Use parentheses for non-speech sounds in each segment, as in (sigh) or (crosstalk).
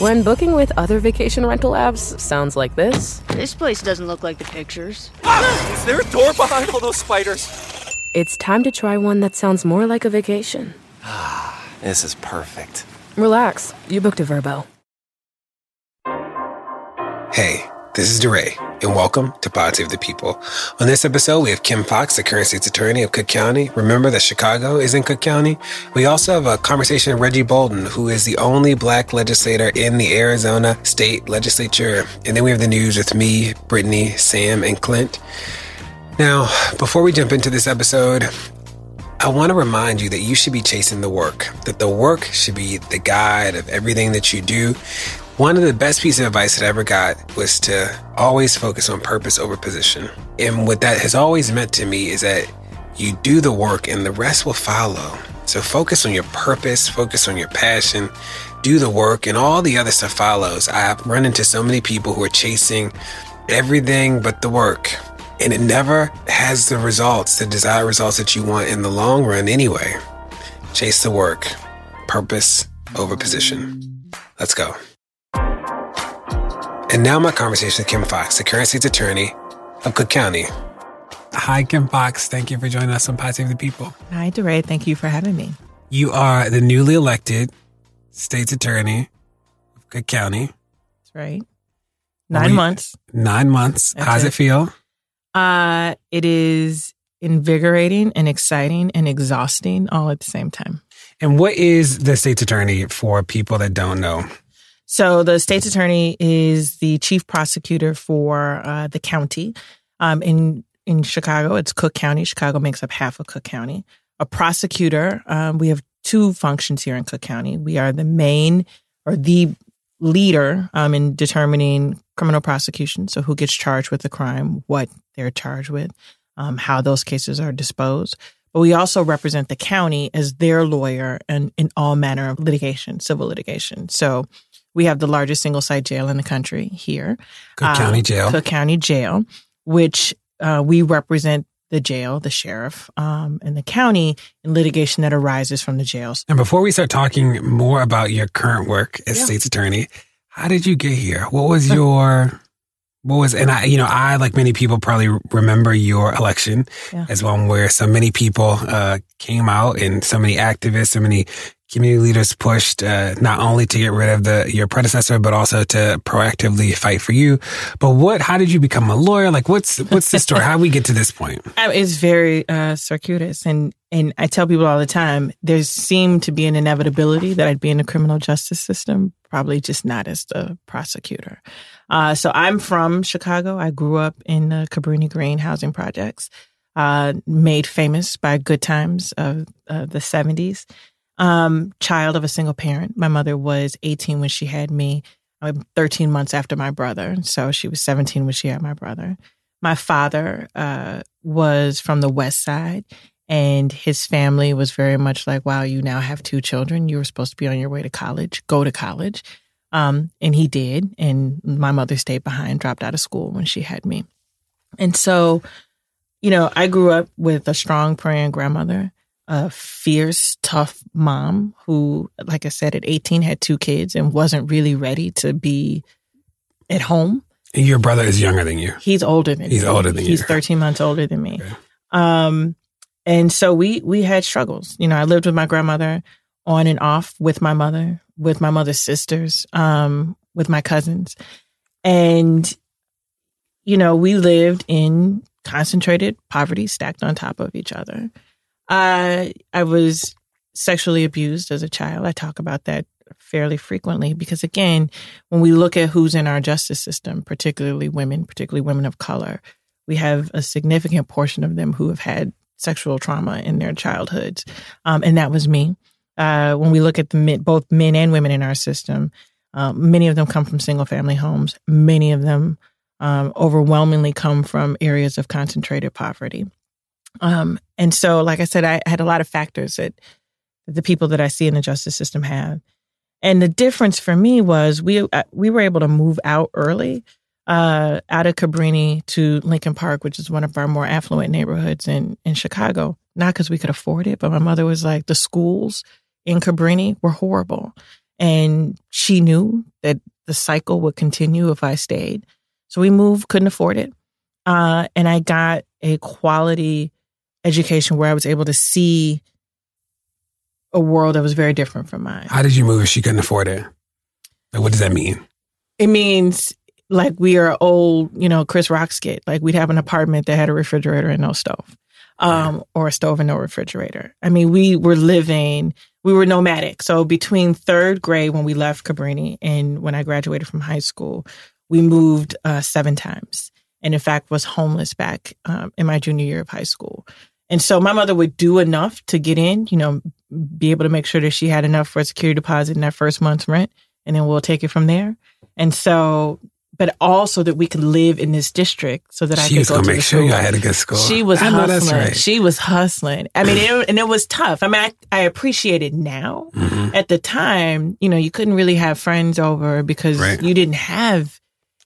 When booking with other vacation rental apps sounds like this. This place doesn't look like the pictures. Ah, is there a door behind all those spiders? It's time to try one that sounds more like a vacation. Ah, this is perfect. Relax, you booked a Vrbo. Hey, this is DeRay, and welcome to Pod Save the People. On this episode, we have Kim Foxx, the current state's attorney of Cook County. Remember that Chicago is in Cook County? We also have a conversation with Reggie Bolding, who is the only black legislator in the Arizona state legislature. And then we have the news with me, Brittany, Sam, and Clint. Now, before we jump into this episode, I want to remind you that you should be chasing the work, that the work should be the guide of everything that you do. One of the best pieces of advice that I ever got was to always focus on purpose over position. And what that has always meant to me is that you do the work and the rest will follow. So focus on your purpose, focus on your passion, do the work, and all the other stuff follows. I've run into so many people who are chasing everything but the work. And it never has the results, the desired results that you want in the long run anyway. Chase the work, purpose over position. Let's go. And now my conversation with Kim Foxx, the current state's attorney of Cook County. Hi, Kim Foxx. Thank you for joining us on Pod Save the People. Hi, DeRay. Thank you for having me. You are the newly elected state's attorney of Cook County. That's right. Nine months. Nine months. That's How's it. it feel? Uh, it is invigorating and exciting and exhausting all at the same time. And what is the state's attorney for people that don't know? So the state's attorney is the chief prosecutor for uh, the county. Um, in in Chicago, it's Cook County. Chicago makes up half of Cook County. A prosecutor. Um, we have two functions here in Cook County. We are the main or the leader um, in determining criminal prosecution. So who gets charged with the crime, what they're charged with, um, how those cases are disposed. But we also represent the county as their lawyer and in all manner of litigation, civil litigation. So we have the largest single site jail in the country here. Cook uh, County Jail. Cook County Jail, which uh, we represent the jail, the sheriff, um, and the county in litigation that arises from the jails. And before we start talking more about your current work as yeah. state's attorney, how did you get here? What was (laughs) your what was and I you know I like many people probably remember your election yeah. as one where so many people uh, came out and so many activists, so many community leaders pushed uh, not only to get rid of the your predecessor but also to proactively fight for you. But what how did you become a lawyer? Like what's what's the story? How we get to this point? (laughs) It's very uh, circuitous. And and i tell people all the time there seemed to be an inevitability that i'd be in the criminal justice system probably just not as the prosecutor. Uh, so i'm from chicago. I grew up in the cabrini green housing projects uh, made famous by good times of the 70s um, child of a single parent. My mother was 18 when she had me. I'm 13 months after my brother. So she was 17 when she had my brother. My father uh, was from the West Side, and his family was very much like, wow, you now have two children. You were supposed to be on your way to college, go to college. Um, and he did. And my mother stayed behind, dropped out of school when she had me. And so, you know, I grew up with a strong praying grandmother a fierce, tough mom who, like I said, at 18 had two kids and wasn't really ready to be at home. And your brother is younger than you. He's older than He's me. older than He's you. 13 months older than me. Okay. Um, and so we we had struggles. You know, I lived with my grandmother on and off with my mother, with my mother's sisters, um, with my cousins. And you know, we lived in concentrated poverty stacked on top of each other. Uh, I was sexually abused as a child. I talk about that fairly frequently because, again, when we look at who's in our justice system, particularly women, particularly women of color, we have a significant portion of them who have had sexual trauma in their childhoods. Um, and that was me. Uh, when we look at the men, both men and women in our system, um, many of them come from single family homes. Many of them um, overwhelmingly come from areas of concentrated poverty. Um, and so, like I said, I had a lot of factors that, the people that I see in the justice system have. And the difference for me was we uh, we were able to move out early, uh, out of Cabrini to Lincoln Park, which is one of our more affluent neighborhoods in in Chicago. Not because we could afford it, but my mother was like, the schools in Cabrini were horrible, And she knew that the cycle would continue if I stayed. So we moved, couldn't afford it. Uh, and I got a quality education where I was able to see a world that was very different from mine. How did you move if she couldn't afford it? Like, what does that mean? It means like we are old, you know, Chris Rock skit. Like we'd have an apartment that had a refrigerator and no stove, um, or a stove and no refrigerator. I mean, we were living, we were nomadic. So between third grade when we left Cabrini and when I graduated from high school, we moved uh, seven times, and in fact was homeless back um, in my junior year of high school. And so my mother would do enough to get in, you know, be able to make sure that she had enough for a security deposit in that first month's rent, and then we'll take it from there. And so but also that we could live in this district so that I She could was go gonna to make sure school. y'all had a good school. She was I hustling. right. She was hustling. I mean, it, and it was tough. I mean, I, I appreciate it now. Mhm. At the time, you know, you couldn't really have friends over because Right. you didn't have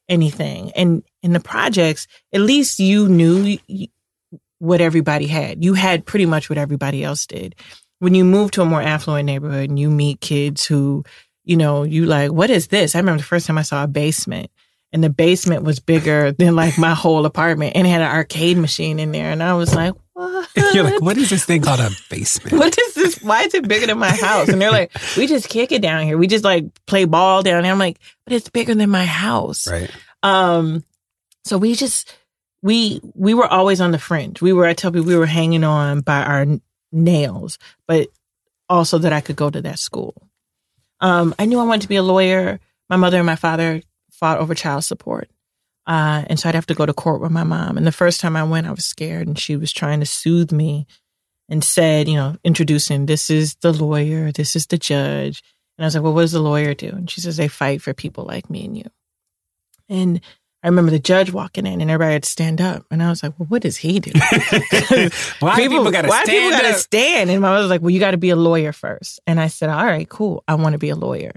anything. And in the projects, at least you knew y- what everybody had. You had pretty much what everybody else did. When you move to a more affluent neighborhood and you meet kids who, you know, you like, what is this? I remember the first time I saw a basement and the basement was bigger (laughs) than like my whole apartment and it had an arcade machine in there. And I was like, what? (laughs) You're like, what is this thing called a (laughs) basement? what is this? Why is it bigger than my house? And they're like, we just kick it down here. We just like play ball down here. I'm like, but it's bigger than my house. Right. Um, so we just we we were always on the fringe. We were I tell people we were hanging on by our nails, but also that I could go to that school. Um, I knew I wanted to be a lawyer. My mother and my father fought over child support. Uh, and so I'd have to go to court with my mom. And the first time I went, I was scared and she was trying to soothe me and said, you know, introducing, this is the lawyer, this is the judge. And I was like, well, what does the lawyer do? And she says, they fight for people like me and you. And I remember the judge walking in and everybody had to stand up. And I was like, well, what does he do? (laughs) Why (laughs) people, gotta why people stand gotta up? stand? And my mother was like, well, you got to be a lawyer first. And I said, all right, cool. I want to be a lawyer.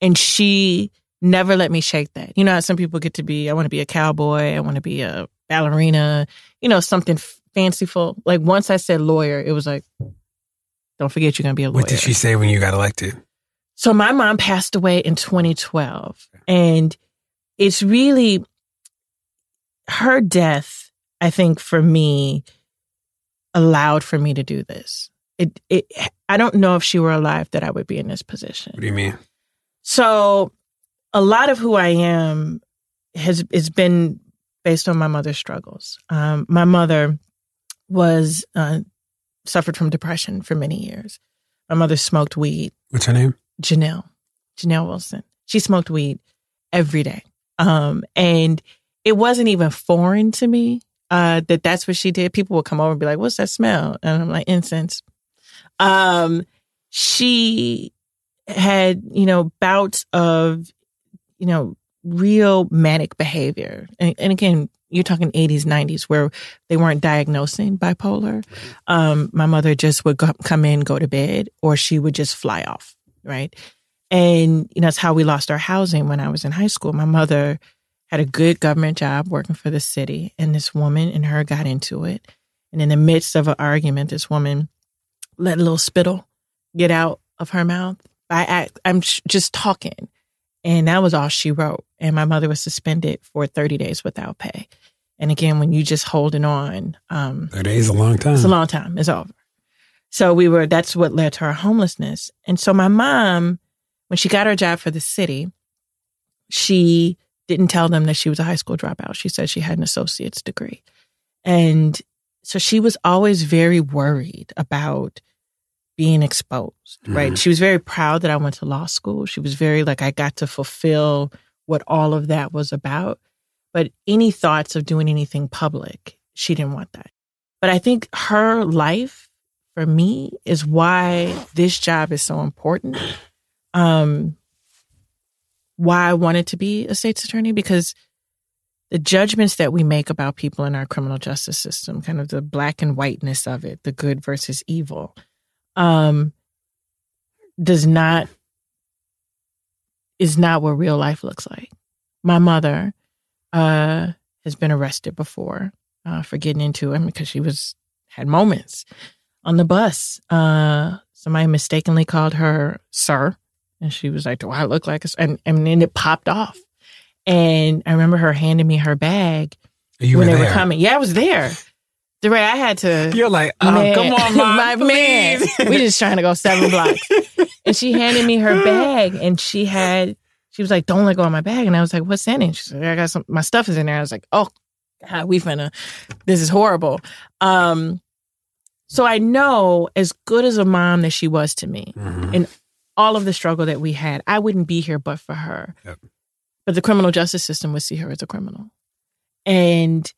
And she never let me shake that. You know how some people get to be, I want to be a cowboy. I want to be a ballerina, you know, something f- fanciful. Like once I said lawyer, it was like, don't forget you're going to be a lawyer. What did she say when you got elected? So my mom passed away in 2012 and it's really her death, I think for me allowed for me to do this. It it I don't know if she were alive that I would be in this position. What do you mean? So a lot of who I am has has been based on my mother's struggles. Um, my mother was uh, suffered from depression for many years. My mother smoked weed. What's her name? Janelle, Janelle Wilson. She smoked weed every day. Um, and it wasn't even foreign to me uh, that that's what she did. People would come over and be like, "What's that smell?" And I'm like, "Incense." Um, she had, you know, bouts of, you know, real manic behavior, and, and again, you're talking 80s, 90s, where they weren't diagnosing bipolar. Um, my mother just would go, come in, go to bed, or she would just fly off, right? And you know, that's how we lost our housing when I was in high school. My mother had a good government job working for the city, and this woman and her got into it. And in the midst of an argument, this woman let a little spittle get out of her mouth. I act, I'm sh- just talking, and that was all she wrote. And my mother was suspended for 30 days without pay. And again, when you just holding on, um, Thirty days is a long time. it's a long time. It's over. So we were, that's what led to our homelessness. And so my mom, when she got her job for the city, she didn't tell them that she was a high school dropout. She said she had an associate's degree. And so she was always very worried about being exposed, right? Mhm. She was very proud that I went to law school. She was very like, I got to fulfill what all of that was about. But any thoughts of doing anything public, she didn't want that. But I think her life for me is why this job is so important. Um, why I wanted to be a state's attorney because the judgments that we make about people in our criminal justice system, kind of the black and whiteness of it, the good versus evil, um, does not is not what real life looks like. My mother uh, has been arrested before uh, for getting into it because she was had moments on the bus. Uh, somebody mistakenly called her sir And she was like, Do I look like a and and then it popped off. And I remember her handing me her bag You when were they there. were coming. Yeah, I was there. DeRay, I had to You're like, oh, Man, come on, (laughs) mom, my man. we just trying to go seven blocks. (laughs) And she handed me her bag and she had she was like, Don't let go of my bag. And I was like, What's in it? She's like, I got some my stuff is in there. I was like, Oh God, we finna this is horrible. Um so I know as good as a mom that she was to me, Mhm. All of the struggle that we had, I wouldn't be here but for her. Yep. But the criminal justice system would see her as a criminal. And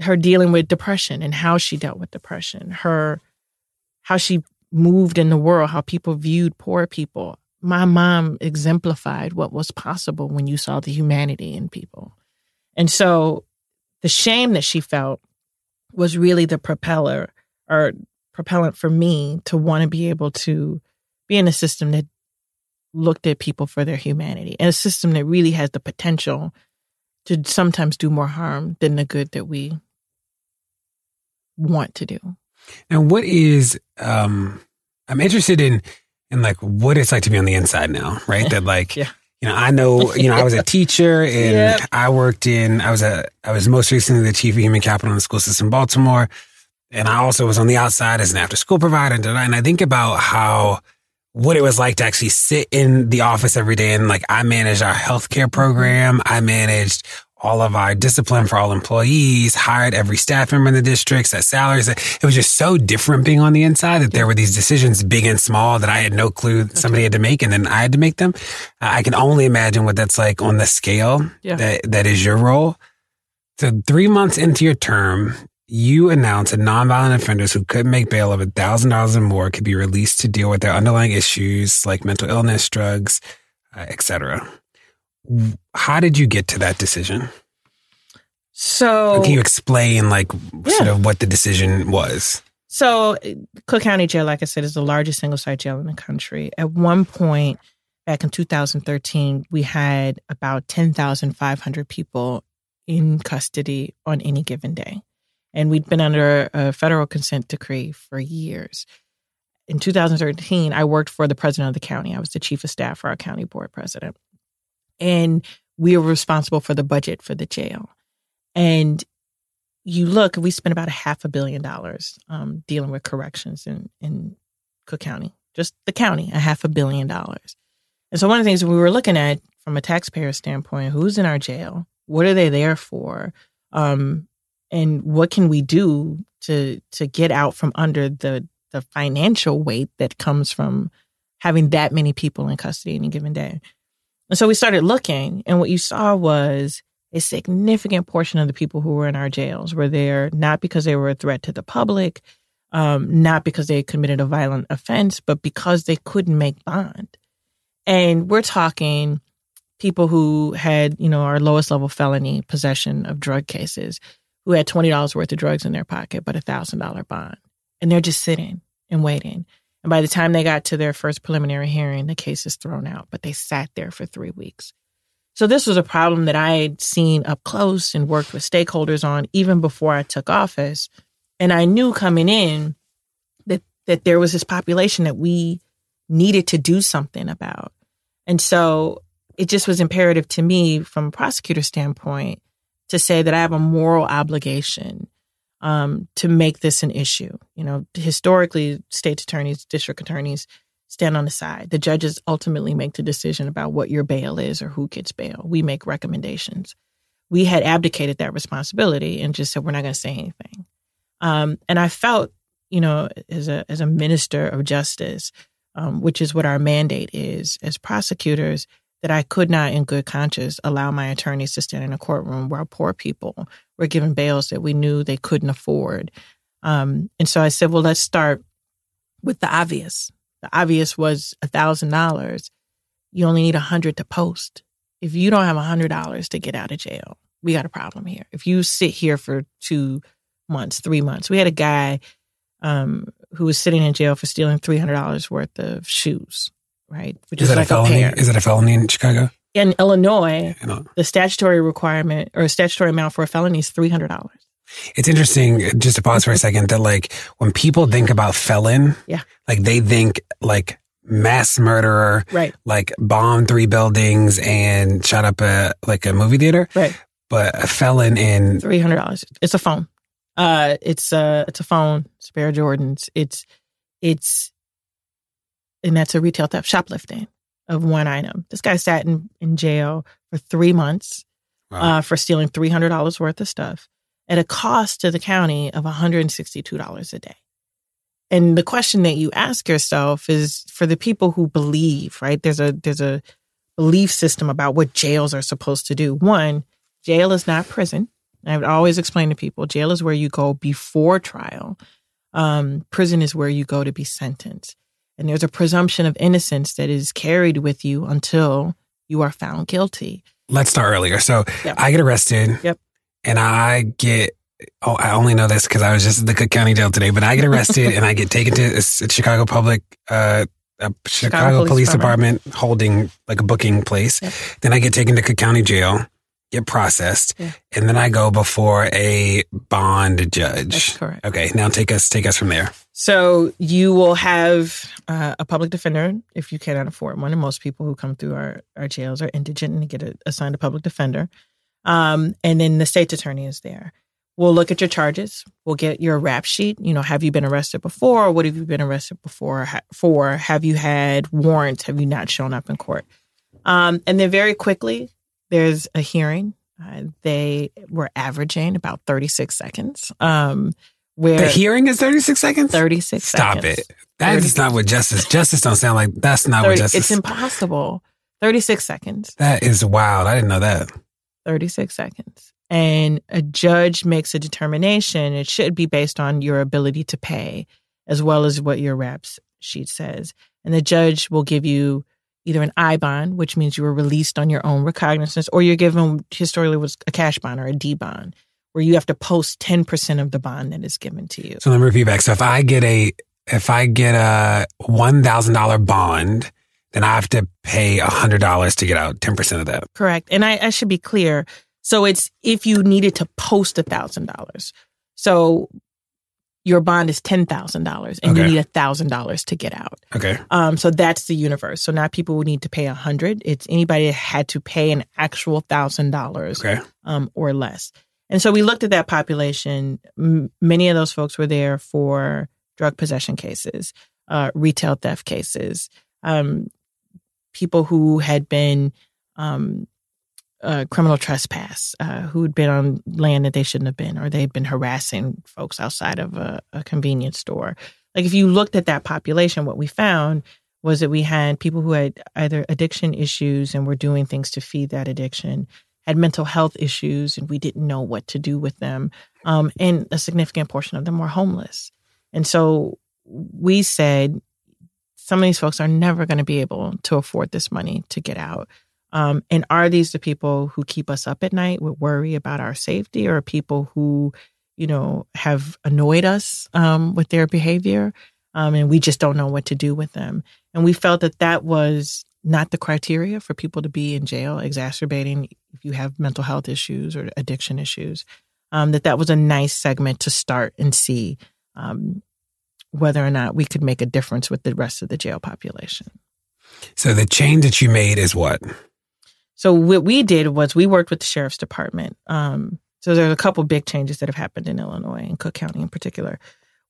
her dealing with depression and how she dealt with depression, her how she moved in the world, how people viewed poor people. My mom exemplified what was possible when you saw the humanity in people. And so the shame that she felt was really the propeller or propellant for me to want to be able to be in a system that looked at people for their humanity and a system that really has the potential to sometimes do more harm than the good that we want to do. And what is um I'm interested in in like what it's like to be on the inside now, right? That (laughs) like Yeah. you know, I know, you know, I was a teacher (laughs) and Yep. I worked in I was a I was most recently the chief of human capital in the school system in Baltimore. And I also was on the outside as an after school provider and, and I think about how what it was like to actually sit in the office every day and like I managed our healthcare program. I managed all of our discipline for all employees, hired every staff member in the district, set salaries. It was just so different being on the inside that there were these decisions, big and small, that I had no clue somebody had to make, and then I had to make them. I can only imagine what that's like on the scale Yeah. that that is your role. So three months into your term, you announced that nonviolent offenders who couldn't make bail of thousand dollars or more could be released to deal with their underlying issues like mental illness, drugs, uh, etc. How did you get to that decision? So Can you explain, like, sort of what the decision was? So, Cook County Jail, like I said, is the largest single site jail in the country. At one point, back in 2013, we had about 10,500 people in custody on any given day. And we'd been under a federal consent decree for years. In 2013, I worked for the president of the county. I was the chief of staff for our county board president. And we were responsible for the budget for the jail. And you look, we spent about a half a billion dollars um, dealing with corrections in, in Cook County, just the county, a half a billion dollars. And so one of the things we were looking at from a taxpayer standpoint, who's in our jail? What are they there for? Um, and what can we do to to get out from under the the financial weight that comes from having that many people in custody any given day? And so we started looking, and what you saw was a significant portion of the people who were in our jails were there not because they were a threat to the public, um, not because they committed a violent offense, but because they couldn't make bond. And we're talking people who had, you know, our lowest level felony possession of drug cases, who had twenty dollars worth of drugs in their pocket, but a thousand dollar bond, and they're just sitting and waiting. And by the time they got to their first preliminary hearing, the case is thrown out, but they sat there for three weeks. So this was a problem that I had seen up close and worked with stakeholders on even before I took office. And I knew coming in that that there was this population that we needed to do something about. And so it just was imperative to me from a prosecutor standpoint to say that I have a moral obligation um, to make this an issue. You know, historically, state attorneys, district attorneys stand on the side. The judges ultimately make the decision about what your bail is or who gets bail. We make recommendations. We had abdicated that responsibility and just said we're not going to say anything. Um, and I felt, you know, as a as a minister of justice, um, which is what our mandate is as prosecutors, that I could not, in good conscience, allow my attorneys to stand in a courtroom while poor people were given bails that we knew they couldn't afford. Um, and so I said, well, let's start with the obvious. The obvious was a thousand dollars. You only need a hundred to post. If you don't have a hundred dollars to get out of jail, we got a problem here. If you sit here for two months, three months, we had a guy um, who was sitting in jail for stealing three hundred dollars worth of shoes. Right, which Is is, that like a felony? pair. Is it a felony in Chicago? in Illinois, know, the statutory requirement or a statutory amount for a felony is three hundred dollars. it's interesting. Just to pause for a second, that like when people think about felon, Yeah. like they think like mass murderer, Right. like bombed three buildings and shot up a like a movie theater, Right. but a felon in Three hundred dollars. It's a phone. Uh, it's a it's a phone. A of Jordans. It's it's, and that's a retail theft, shoplifting of one item. This guy sat in in jail for three months Wow. uh, for stealing three hundred dollars worth of stuff at a cost to the county of one hundred and sixty two dollars a day. And the question that you ask yourself is for the people who believe, right? There's a there's a belief system about what jails are supposed to do. One, jail is not prison. I would always explain to people, jail is where you go before trial. Um, prison is where you go to be sentenced. And there's a presumption of innocence that is carried with you until you are found guilty. Let's start earlier. So Yep. I get arrested. Yep. And I get, oh, I only know this because I was just at the Cook County Jail today, but I get arrested (laughs) and I get taken to a Chicago Public, uh, a Chicago, Police Police, Department. Department. holding like a booking place. Yep. Then I get taken to Cook County Jail, get processed, Yeah. and then I go before a bond judge. That's correct. Okay, now take us take us from there. So you will have uh, a public defender if you cannot afford one. And most people who come through our, our jails are indigent and get a, assigned a public defender. Um, and then the state's attorney is there. We'll look at your charges. We'll get your rap sheet. You know, have you been arrested before? What have you been arrested before ha- for? Have you had warrants? Have you not shown up in court? Um, and then very quickly, there's a hearing. Uh, they were averaging about 36 seconds. Um, where The hearing is 36 seconds? 36 Stop seconds. it. That is 36 not what justice. Justice don't sound like that's not what 30 justice. it's impossible. 36 seconds. that is wild. I didn't know that. 36 seconds. And a judge makes a determination. It should be based on your ability to pay as well as what your RAPS sheet says. And the judge will give you either an I bond, which means you were released on your own recognizance, or you're given historically was a cash bond or a D bond, where you have to post 10% of the bond that is given to you. So let me repeat back. So if I get a if I get a one thousand dollar bond, then I have to pay hundred dollars to get out ten percent of that. Correct. And I, I should be clear. So it's if you needed to post a thousand dollars. So your bond is ten thousand dollars and you need a thousand dollars to get out. Okay. Um, so that's the universe. So now people would need to pay a hundred. It's anybody that had to pay an actual thousand dollars Okay. um, or less. And so we looked at that population. M- many of those folks were there for drug possession cases, uh, retail theft cases, um, people who had been um, criminal trespass, uh, who had been on land that they shouldn't have been, or they'd been harassing folks outside of a, a convenience store. Like if you looked at that population, what we found was that we had people who had either addiction issues and were doing things to feed that addiction, had mental health issues and we didn't know what to do with them. Um, and a significant portion of them were homeless. And so we said, some of these folks are never going to be able to afford this money to get out. Um, and are these the people who keep us up at night with worry about our safety or people who, you know, have annoyed us um, with their behavior? Um, and we just don't know what to do with them. And we felt that that was not the criteria for people to be in jail, exacerbating if you have mental health issues or addiction issues. Um, that that was a nice segment to start and see um, whether or not we could make a difference with the rest of the jail population. So the change that you made is what? So what we did was we worked with the sheriff's department. Um, so there's a couple big changes that have happened in Illinois and Cook County in particular.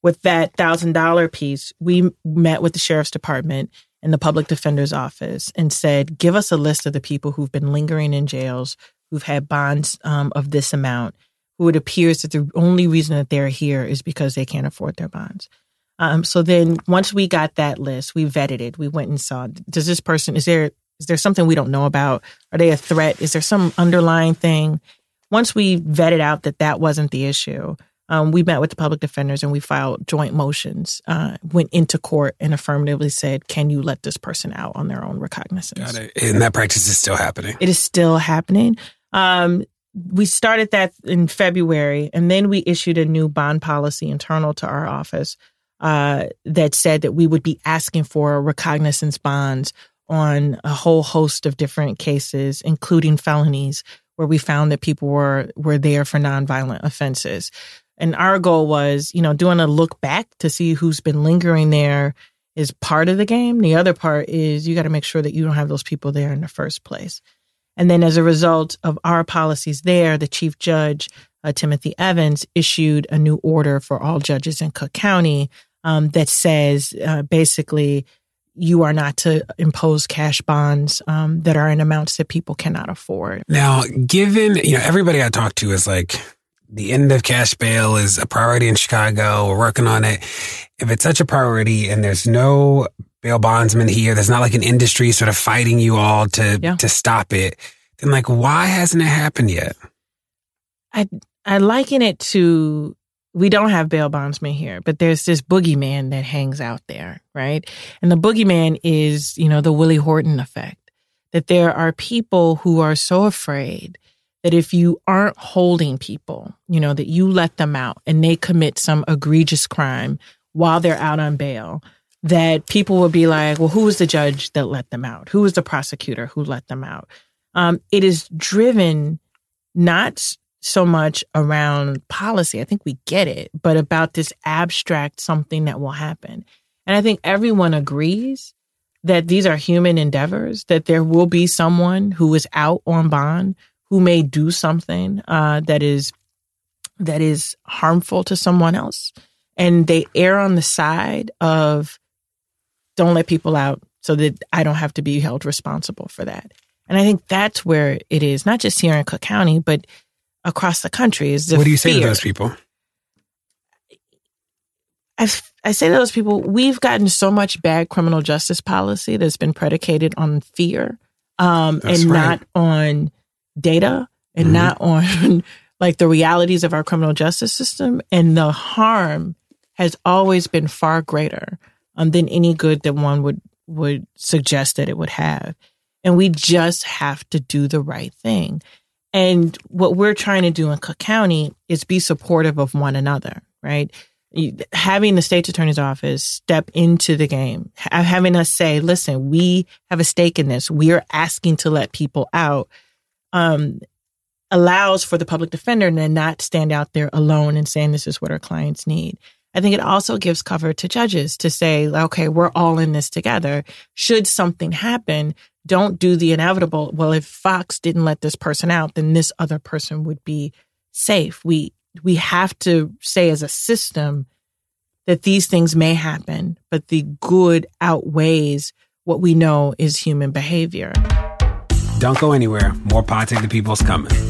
With that thousand dollar piece, we met with the sheriff's department and the public defender's office and said, "Give us a list of the people who've been lingering in jails, who've had bonds um, of this amount, who it appears that the only reason that they're here is because they can't afford their bonds." Um, so then, once we got that list, we vetted it. We went and saw: Does this person is there is there something we don't know about? Are they a threat? Is there some underlying thing? Once we vetted out that that wasn't the issue, um, we met with the public defenders and we filed joint motions, uh, went into court and affirmatively said, can you let this person out on their own recognizance? Got it. And that practice is still happening. It is still happening. Um, we started that in February, and then we issued a new bond policy internal to our office uh, that said that we would be asking for recognizance bonds on a whole host of different cases, including felonies, where we found that people were were there for nonviolent offenses. And our goal was, you know, doing a look back to see who's been lingering there is part of the game. The other part is you got to make sure that you don't have those people there in the first place. And then as a result of our policies there, the chief judge, uh, Timothy Evans, issued a new order for all judges in Cook County um, that says uh, basically you are not to impose cash bonds um, that are in amounts that people cannot afford. Now, given, you know, everybody I talk to is like, the end of cash bail is a priority in Chicago. We're working on it. If it's such a priority and there's no bail bondsman here, there's not like an industry sort of fighting you all to, yeah. to stop it, then like, why hasn't it happened yet? I, I liken it to we don't have bail bondsmen here, but there's this boogeyman that hangs out there, right? And the boogeyman is, you know, the Willie Horton effect. That there are people who are so afraid that if you aren't holding people, you know, that you let them out and they commit some egregious crime while they're out on bail, that people will be like, well, who was the judge that let them out? Who was the prosecutor who let them out? Um, it is driven not so much around policy. I think we get it, but about this abstract something that will happen. And I think everyone agrees that these are human endeavors, that there will be someone who is out on bond who may do something uh, that is that is harmful to someone else. And they err on the side of don't let people out so that I don't have to be held responsible for that. And I think that's where it is, not just here in Cook County, but across the country is the What do you fear. say to those people? I, I say to those people, we've gotten so much bad criminal justice policy that's been predicated on fear um, and right. not on data and mm-hmm. not on (laughs) like the realities of our criminal justice system. And the harm has always been far greater um, than any good that one would would suggest that it would have. And we just have to do the right thing. And what we're trying to do in Cook County is be supportive of one another, right? Having the state's attorney's office step into the game, having us say, listen, we have a stake in this. We are asking to let people out, um, allows for the public defender to not stand out there alone and saying this is what our clients need. I think it also gives cover to judges to say, okay, we're all in this together. Should something happen, don't do the inevitable. Well, if Foxx didn't let this person out, then this other person would be safe. We we have to say as a system that these things may happen, but the good outweighs what we know is human behavior. Don't go anywhere. More Save the People's coming.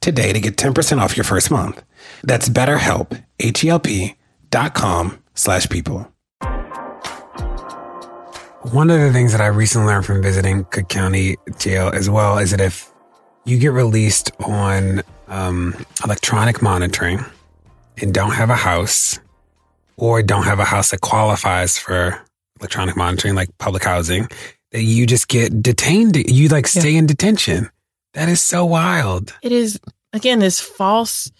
today to get 10% off your first month. That's betterhelp, H-E-L-P dot com slash people. One of the things that I recently learned from visiting Cook County Jail as well is that if you get released on um, electronic monitoring and don't have a house or don't have a house that qualifies for electronic monitoring, like public housing, that you just get detained. You like stay yeah. in detention. That is so wild. It is, again, this false,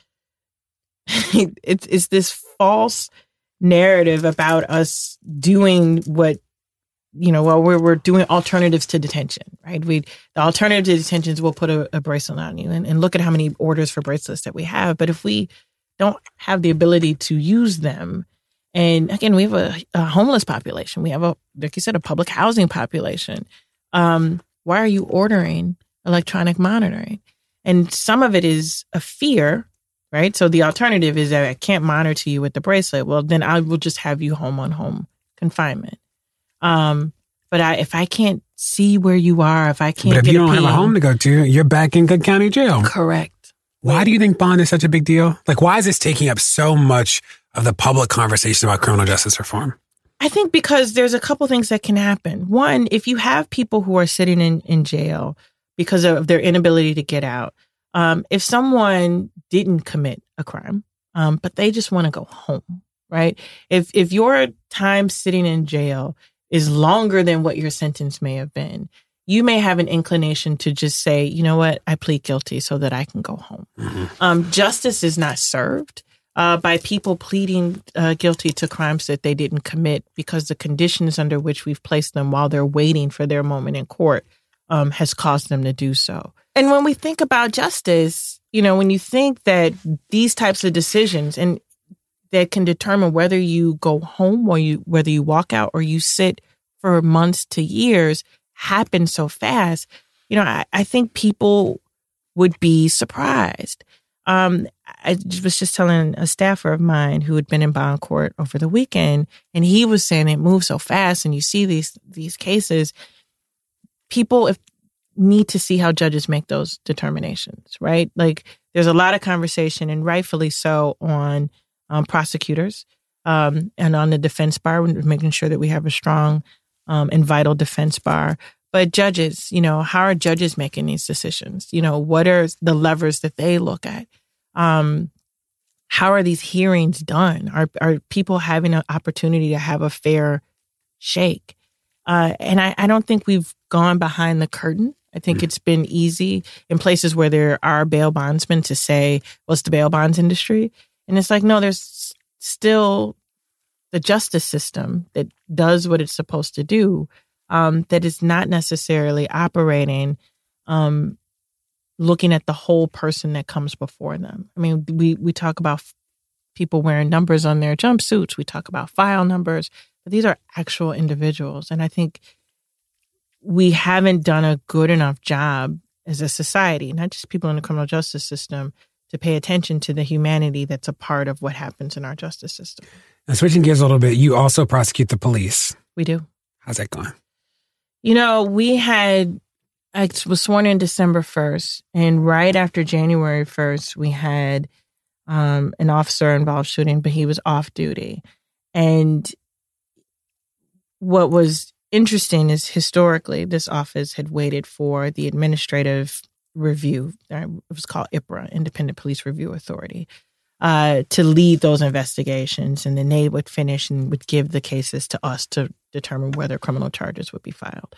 (laughs) it's, it's this false narrative about us doing what you know, well, we're, we're doing alternatives to detention, right? We, the alternative to detention is we'll put a, a bracelet on you and, and, look at how many orders for bracelets that we have. But if we don't have the ability to use them, and again, we have a, a homeless population, we have a, like you said, a public housing population. Um, why are you ordering electronic monitoring? And some of it is a fear, right? So the alternative is that I can't monitor you with the bracelet. Well, then I will just have you home on home confinement. Um, but I, if I can't see where you are, if I can't, but if you don't have a home to go to, you're back in Cook County Jail. Correct. Why do you think bond is such a big deal? Like, why is this taking up so much of the public conversation about criminal justice reform? I think because there's a couple things that can happen. One, if you have people who are sitting in, in jail because of their inability to get out, um, if someone didn't commit a crime, um, but they just want to go home, right? If if your time sitting in jail is longer than what your sentence may have been, you may have an inclination to just say, you know what, I plead guilty so that I can go home. Mm-hmm. Um, justice is not served uh, by people pleading uh, guilty to crimes that they didn't commit because the conditions under which we've placed them while they're waiting for their moment in court um, has caused them to do so. And when we think about justice, you know, when you think that these types of decisions and that can determine whether you go home or you whether you walk out or you sit for months to years happen so fast, you know, I, I think people would be surprised. Um, I was just telling a staffer of mine who had been in bond court over the weekend, and he was saying it moves so fast, and you see these these cases. People if, need to see how judges make those determinations, right? Like, there's a lot of conversation, and rightfully so, on um, prosecutors um, and on the defense bar, making sure that we have a strong um, and vital defense bar. But judges, you know, how are judges making these decisions? You know, what are the levers that they look at? Um, how are these hearings done? Are are people having an opportunity to have a fair shake? Uh, and I, I don't think we've gone behind the curtain. I think it's been easy in places where there are bail bondsmen to say, well, it's the bail bonds industry. And it's like, no, there's still the justice system that does what it's supposed to do, um, that is not necessarily operating, um, looking at the whole person that comes before them. I mean, we we talk about people wearing numbers on their jumpsuits. We talk about file numbers, but these are actual individuals, and I think we haven't done a good enough job as a society, not just people in the criminal justice system, to pay attention to the humanity that's a part of what happens in our justice system. And switching gears a little bit, you also prosecute the police. We do. How's that going? You know, we had, I was sworn in December 1st, and right after January 1st, we had um, an officer involved shooting, but he was off duty. And what was interesting is historically, this office had waited for the administrative review. It was called IPRA, Independent Police Review Authority uh, to lead those investigations, and then they would finish and would give the cases to us to determine whether criminal charges would be filed.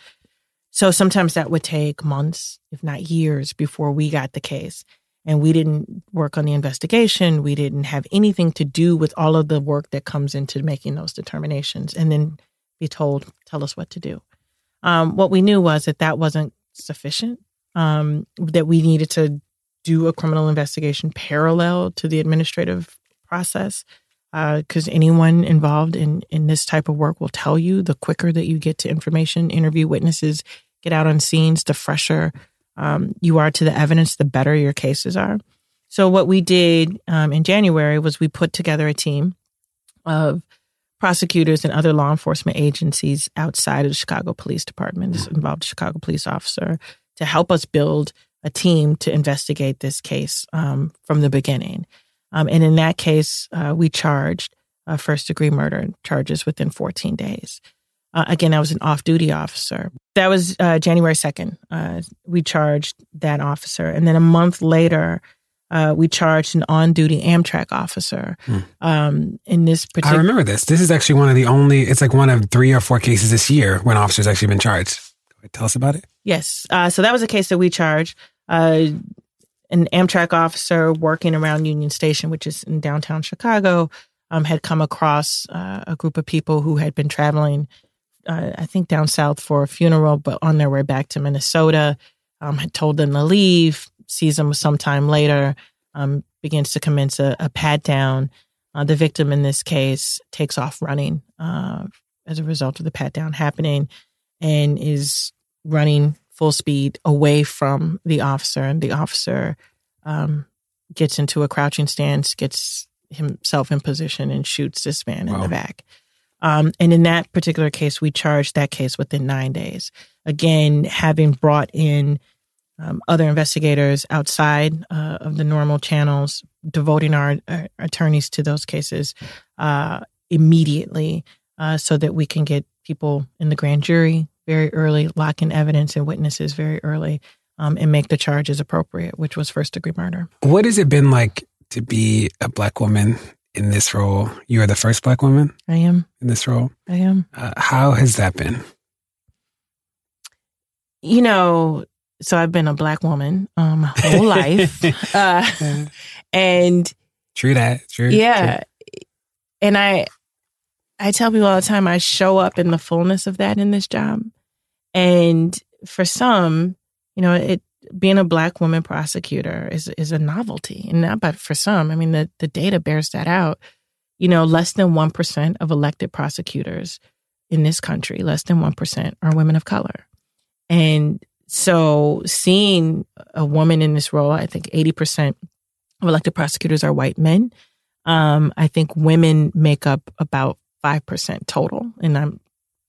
So sometimes that would take months, if not years, before we got the case. And we didn't work on the investigation. We didn't have anything to do with all of the work that comes into making those determinations and then be told, tell us what to do. Um, what we knew was that that wasn't sufficient, um, that we needed to do a criminal investigation parallel to the administrative process because uh, anyone involved in in this type of work will tell you the quicker that you get to information interview witnesses get out on scenes the fresher um, you are to the evidence the better your cases are so what we did um, in january was we put together a team of prosecutors and other law enforcement agencies outside of the chicago police department this involved a chicago police officer to help us build a team to investigate this case um, from the beginning. Um, and in that case, uh, we charged uh, first degree murder charges within 14 days. Uh, again, I was an off duty officer. That was uh, January 2nd. Uh, we charged that officer. And then a month later, uh, we charged an on duty Amtrak officer. Hmm. Um, in this particular. I remember this. This is actually one of the only, it's like one of three or four cases this year when officers actually been charged. Tell us about it. Yes. Uh, so that was a case that we charged. Uh, an Amtrak officer working around Union Station, which is in downtown Chicago, um, had come across uh, a group of people who had been traveling, uh, I think, down south for a funeral, but on their way back to Minnesota, um, had told them to leave, sees them sometime later, um, begins to commence a, a pat down. Uh, the victim in this case takes off running uh, as a result of the pat down happening and is running full speed away from the officer. And the officer um, gets into a crouching stance, gets himself in position and shoots this man wow. in the back. Um, and in that particular case, we charged that case within nine days. Again, having brought in um, other investigators outside uh, of the normal channels, devoting our, our attorneys to those cases uh, immediately uh, so that we can get people in the grand jury very early, lock in evidence and witnesses very early, um, and make the charges appropriate, which was first degree murder. What has it been like to be a black woman in this role. You are the first black woman. I am in this role. I am. Uh, how has that been? You know, so I've been a black woman um, my whole life, (laughs) uh, and true that. True. Yeah, true. and I, I tell people all the time I show up in the fullness of that in this job, and for some, you know, it being a black woman prosecutor is is a novelty, and not but for some. I mean, the the data bears that out. You know, less than one percent of elected prosecutors in this country, less than one percent, are women of color, and so seeing a woman in this role, I think eighty percent of elected prosecutors are white men. Um, I think women make up about five percent total, and I'm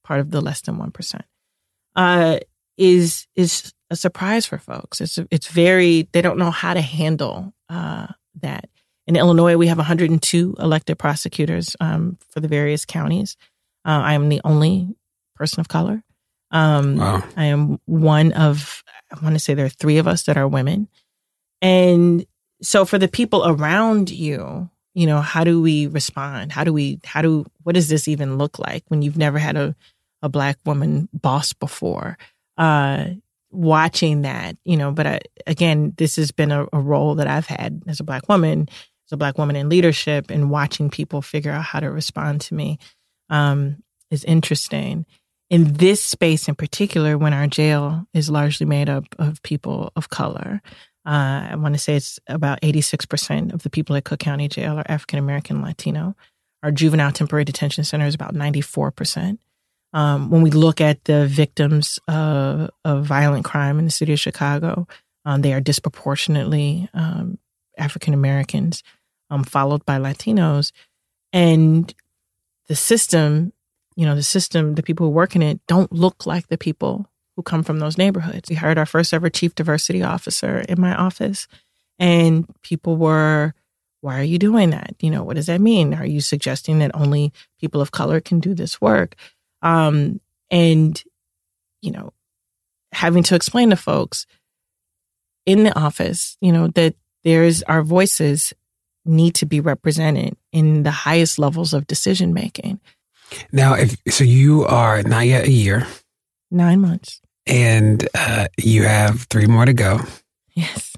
part of the less than one percent. Uh, is is a surprise for folks. It's it's very they don't know how to handle uh, that. In Illinois, we have 102 elected prosecutors um, for the various counties. Uh, I am the only person of color. Um, wow. I am one of I want to say there are three of us that are women, and so for the people around you, you know, how do we respond? How do we? How do? What does this even look like when you've never had a a black woman boss before? Uh, watching that, you know, but I, again, this has been a, a, role that I've had as a black woman, as a black woman in leadership and watching people figure out how to respond to me um, is interesting. In this space in particular, when our jail is largely made up of people of color, uh, I want to say it's about 86% of the people at Cook County Jail are African American Latino. Our juvenile temporary detention center is about 94%. Um, when we look at the victims of, of violent crime in the city of Chicago, um, they are disproportionately um, African Americans, um, followed by Latinos. And the system, you know, the system, the people who work in it don't look like the people who come from those neighborhoods. We hired our first ever chief diversity officer in my office, and people were, why are you doing that? You know, what does that mean? Are you suggesting that only people of color can do this work? Um, and, you know, having to explain to folks in the office, you know, that there's our voices need to be represented in the highest levels of decision making. Now, if so, you are not yet a year, nine months, and uh, you have three more to go. Yes.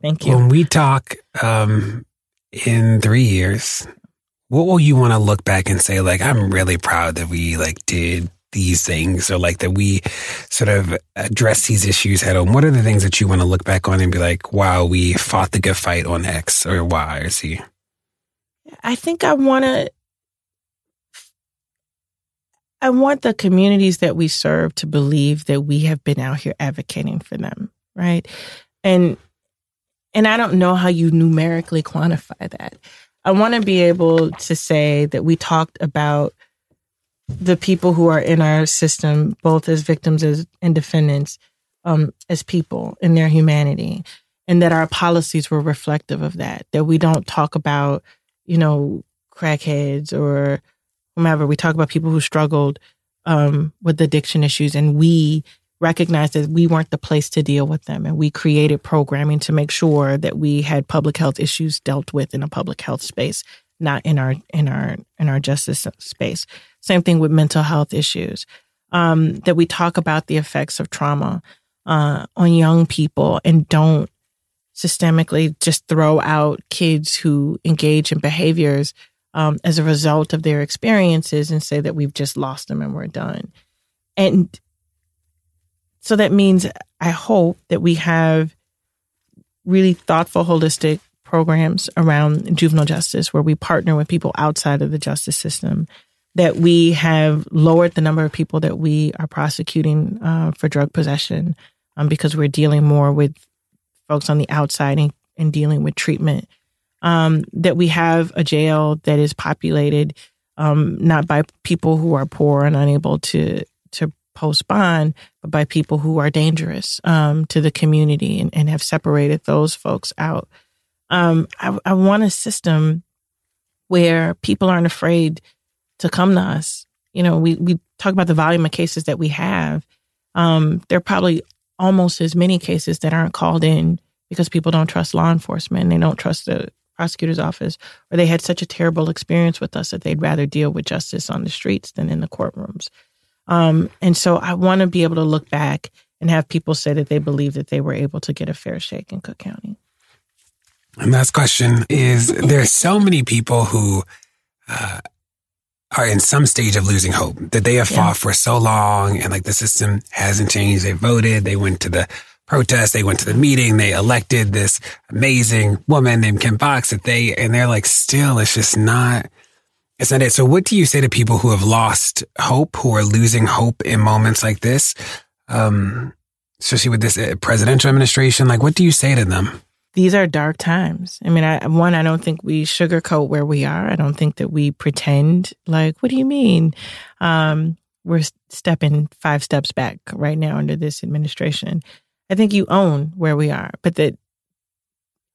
Thank you. When we talk um, in three years, what will you want to look back and say, like, I'm really proud that we like did these things or like that we sort of address these issues head on? What are the things that you want to look back on and be like, wow, we fought the good fight on X or Y or Z? I think I want to. I want the communities that we serve to believe that we have been out here advocating for them, right? And and I don't know how you numerically quantify that. I want to be able to say that we talked about the people who are in our system, both as victims as, and defendants, um, as people in their humanity, and that our policies were reflective of that. That we don't talk about, you know, crackheads or whomever. We talk about people who struggled um, with addiction issues, and we recognized that we weren't the place to deal with them, and we created programming to make sure that we had public health issues dealt with in a public health space, not in our in our in our justice space. Same thing with mental health issues. Um, that we talk about the effects of trauma uh, on young people and don't systemically just throw out kids who engage in behaviors um, as a result of their experiences and say that we've just lost them and we're done. And so that means I hope that we have really thoughtful, holistic programs around juvenile justice where we partner with people outside of the justice system, that we have lowered the number of people that we are prosecuting uh, for drug possession um, because we're dealing more with folks on the outside and, and dealing with treatment um, that we have a jail that is populated um, not by people who are poor and unable to to post bond, but by people who are dangerous um, to the community and, and, have separated those folks out. Um, I, I want a system where people aren't afraid to come to us. You know, we we talk about the volume of cases that we have. Um, there are probably almost as many cases that aren't called in because people don't trust law enforcement. They don't trust the prosecutor's office, or they had such a terrible experience with us that they'd rather deal with justice on the streets than in the courtrooms. Um, and so I want to be able to look back and have people say that they believe that they were able to get a fair shake in Cook County. And last question is there's so many people who uh, are in some stage of losing hope that they have yeah. fought for so long and like the system hasn't changed. They voted, they went to the protest. They went to the meeting. They elected this amazing woman named Kim Foxx that they, and they're like, still, it's just not, it's not it. So what do you say to people who have lost hope, who are losing hope in moments like this? Um, especially with this uh, presidential administration, like what do you say to them? These are dark times. I mean, I, one, I don't think we sugarcoat where we are. I don't think that we pretend like, what do you mean? Um, we're stepping five steps back right now under this administration. I think you own where we are, but that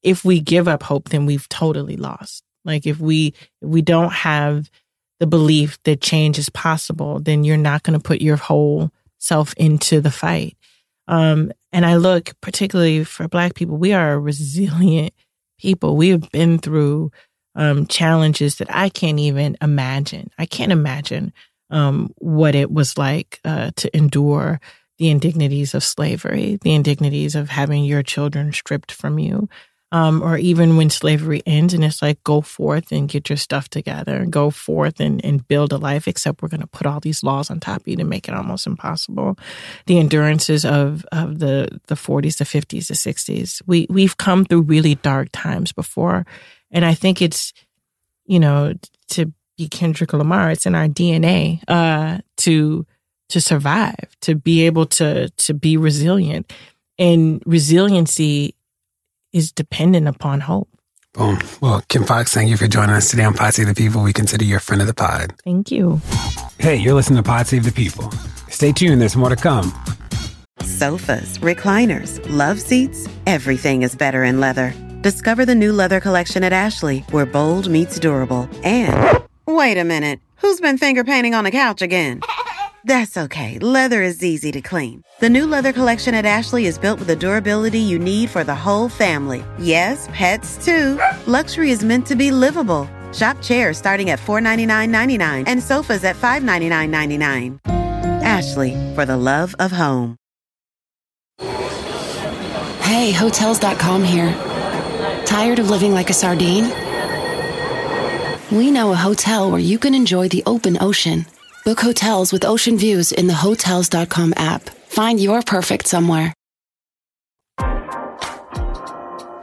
if we give up hope, then we've totally lost. Like if we if we don't have the belief that change is possible, then you're not going to put your whole self into the fight. Um, and I look particularly for Black people, we are a resilient people. We have been through um, challenges that I can't even imagine. I can't imagine um, what it was like uh, to endure the indignities of slavery, the indignities of having your children stripped from you, um, or even when slavery ends and it's like, go forth and get your stuff together go forth and, and build a life, except we're going to put all these laws on top of you to make it almost impossible. The endurances of, of the, the 40s, the 50s, the 60s. We, we've come through really dark times before. And I think it's, you know, to be Kendrick Lamar, it's in our DNA, uh, to, to survive, to be able to to be resilient. And resiliency is dependent upon hope. Boom. Well, Kim Foxx, thank you for joining us today on Pod Save the People. We consider you a friend of the pod. Thank you. Hey, you're listening to Pod Save the People. Stay tuned, there's more to come. Sofas, recliners, love seats, everything is better in leather. Discover the new leather collection at Ashley, where bold meets durable. And wait a minute, who's been finger painting on the couch again? (laughs) That's okay. Leather is easy to clean. The new leather collection at Ashley is built with the durability you need for the whole family. Yes, pets too. Luxury is meant to be livable. Shop chairs starting at $499.99 and sofas at $599.99. Ashley, for the love of home. Hey, Hotels.com here. Tired of living like a sardine? We know a hotel where you can enjoy the open ocean Book hotels with ocean views in the Hotels.com app. Find your perfect somewhere.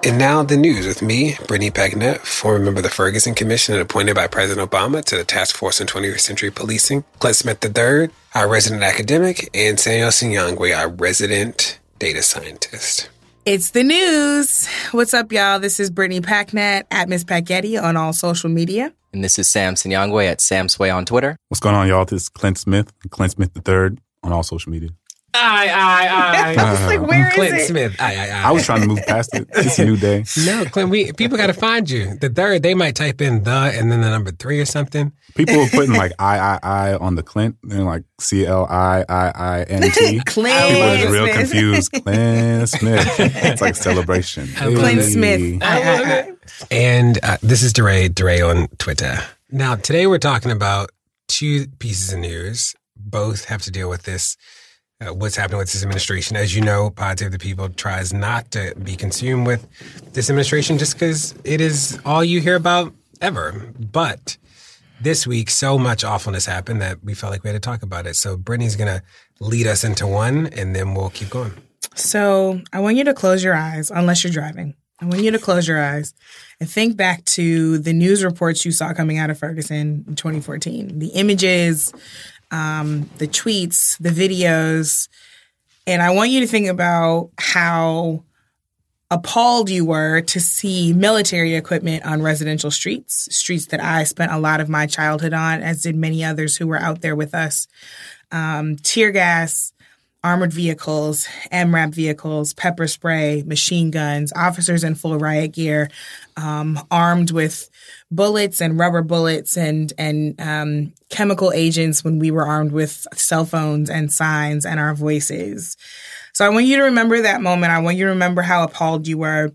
And now the news with me, Brittany Packnett, former member of the Ferguson Commission and appointed by President Obama to the Task Force on 21st Century Policing, Clint Smith III, our resident academic, and Samuel Sinyangwe, our resident data scientist. It's the news. What's up, y'all? This is Brittany Packnett at Miss Packyetti on all social media. And this is Sam Sinyangwe at Sam Sway on Twitter. What's going on, y'all? This is Clint Smith, Clint Smith III on all social media. I, I, I. I was like, where is Clint it? Smith. I, I, I. I was trying to move past it. It's a new day. (laughs) No, Clint, we people got to find you. The third, they might type in the and then the number three or something. People were putting like (laughs) I I I on the Clint, then like C L I I I N T. (laughs) Clint People are just real Smith. confused. Clint Smith. It's like celebration. Clint Hey. Smith. I- I- I- And uh, this is DeRay, DeRay on Twitter. Now, today we're talking about two pieces of news. Both have to deal with this, uh, what's happening with this administration. As you know, of the People tries not to be consumed with this administration just because it is all you hear about ever. But this week, so much awfulness happened that we felt like we had to talk about it. So Brittany's going to lead us into one, and then we'll keep going. So I want you to close your eyes, unless you're driving. I want you to close your eyes and think back to the news reports you saw coming out of Ferguson in 2014. The images, um, the tweets, the videos. And I want you to think about how appalled you were to see military equipment on residential streets, streets that I spent a lot of my childhood on, as did many others who were out there with us. Um, tear gas, armored vehicles, MRAP vehicles, pepper spray, machine guns, officers in full riot gear, um, armed with bullets and rubber bullets and and um, chemical agents when we were armed with cell phones and signs and our voices. So I want you to remember that moment. I want you to remember how appalled you were.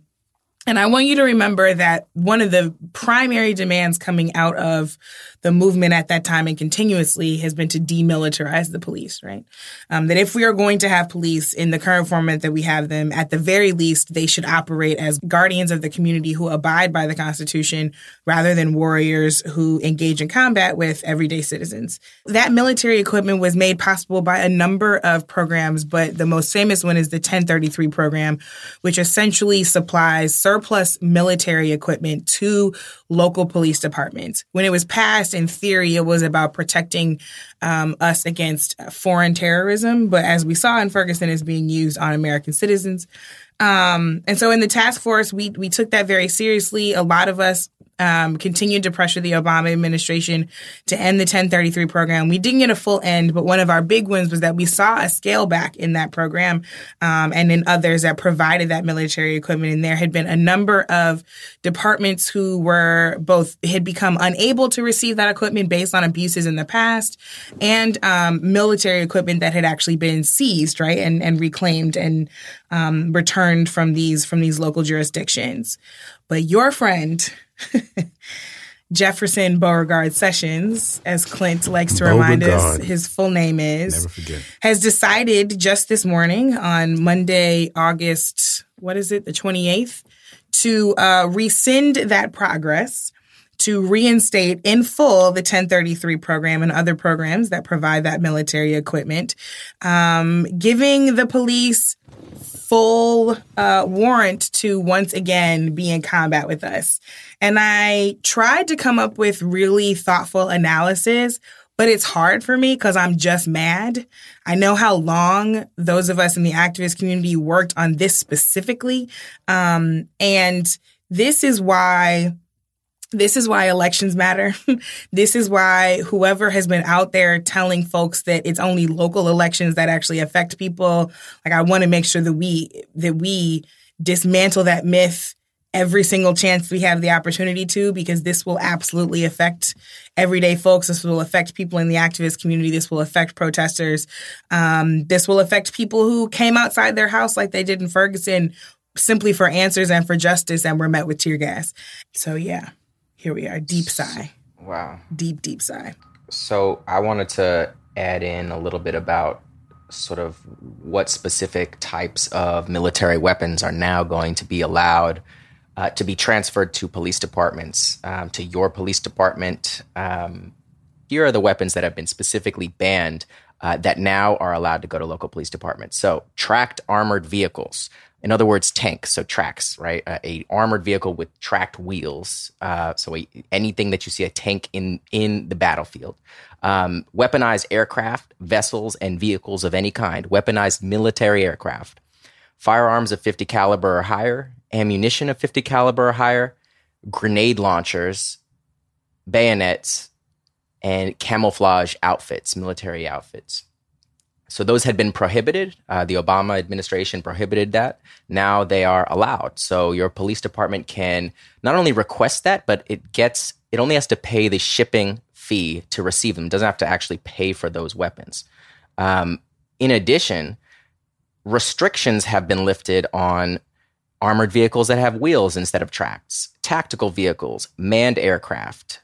And I want you to remember that one of the primary demands coming out of the movement at that time and continuously has been to demilitarize the police, right? Um, that if we are going to have police in the current format that we have them, at the very least, they should operate as guardians of the community who abide by the Constitution rather than warriors who engage in combat with everyday citizens. That military equipment was made possible by a number of programs, but the most famous one is the 1033 program, which essentially supplies surplus military equipment to local police departments. When it was passed, in theory, it was about protecting um, us against foreign terrorism, but as we saw in Ferguson, it's being used on American citizens. Um, and so in the task force, we we took that very seriously. A lot of us um, continued to pressure the Obama administration to end the 1033 program. We didn't get a full end, but one of our big wins was that we saw a scale back in that program um, and in others that provided that military equipment. And there had been a number of departments who were both had become unable to receive that equipment based on abuses in the past, and um, military equipment that had actually been seized, right, and and reclaimed and um, returned from these from these local jurisdictions. But your friend. (laughs) Jefferson Beauregard Sessions, as Clint likes to remind us his full name is, has decided just this morning on Monday, August, what is it, the 28th, to uh, rescind that progress to reinstate in full the 1033 program and other programs that provide that military equipment, um, giving the police full uh, warrant to once again be in combat with us. And I tried to come up with really thoughtful analysis, but it's hard for me because I'm just mad. I know how long those of us in the activist community worked on this specifically. Um, and this is why this is why elections matter. (laughs) this is why whoever has been out there telling folks that it's only local elections that actually affect people, like I want to make sure that we that we dismantle that myth every single chance we have the opportunity to because this will absolutely affect everyday folks. This will affect people in the activist community. This will affect protesters. Um, this will affect people who came outside their house like they did in ferguson simply for answers and for justice and were met with tear gas. So yeah here we are. Deep sigh. Wow. deep deep sigh. So I wanted to add in a little bit about sort of what specific types of military weapons are now going to be allowed uh, to be transferred to police departments, um, to your police department. Um, here are the weapons that have been specifically banned uh, that now are allowed to go to local police departments. So tracked armored vehicles. In other words, tanks, so tracks, right? Uh, a armored vehicle with tracked wheels. Uh, so a, anything that you see a tank in in the battlefield. Um, weaponized aircraft, vessels, and vehicles of any kind. Weaponized military aircraft. Firearms of 50 caliber or higher. Ammunition of 50 caliber or higher. Grenade launchers. Bayonets and camouflage outfits, military outfits. so those had been prohibited. Uh, the Obama administration prohibited that. Now they are allowed. So your police department can not only request that, but it gets it only has to pay the shipping fee to receive them. It doesn't have to actually pay for those weapons. Um, in addition, restrictions have been lifted on armored vehicles that have wheels instead of tracks, tactical vehicles, manned aircraft,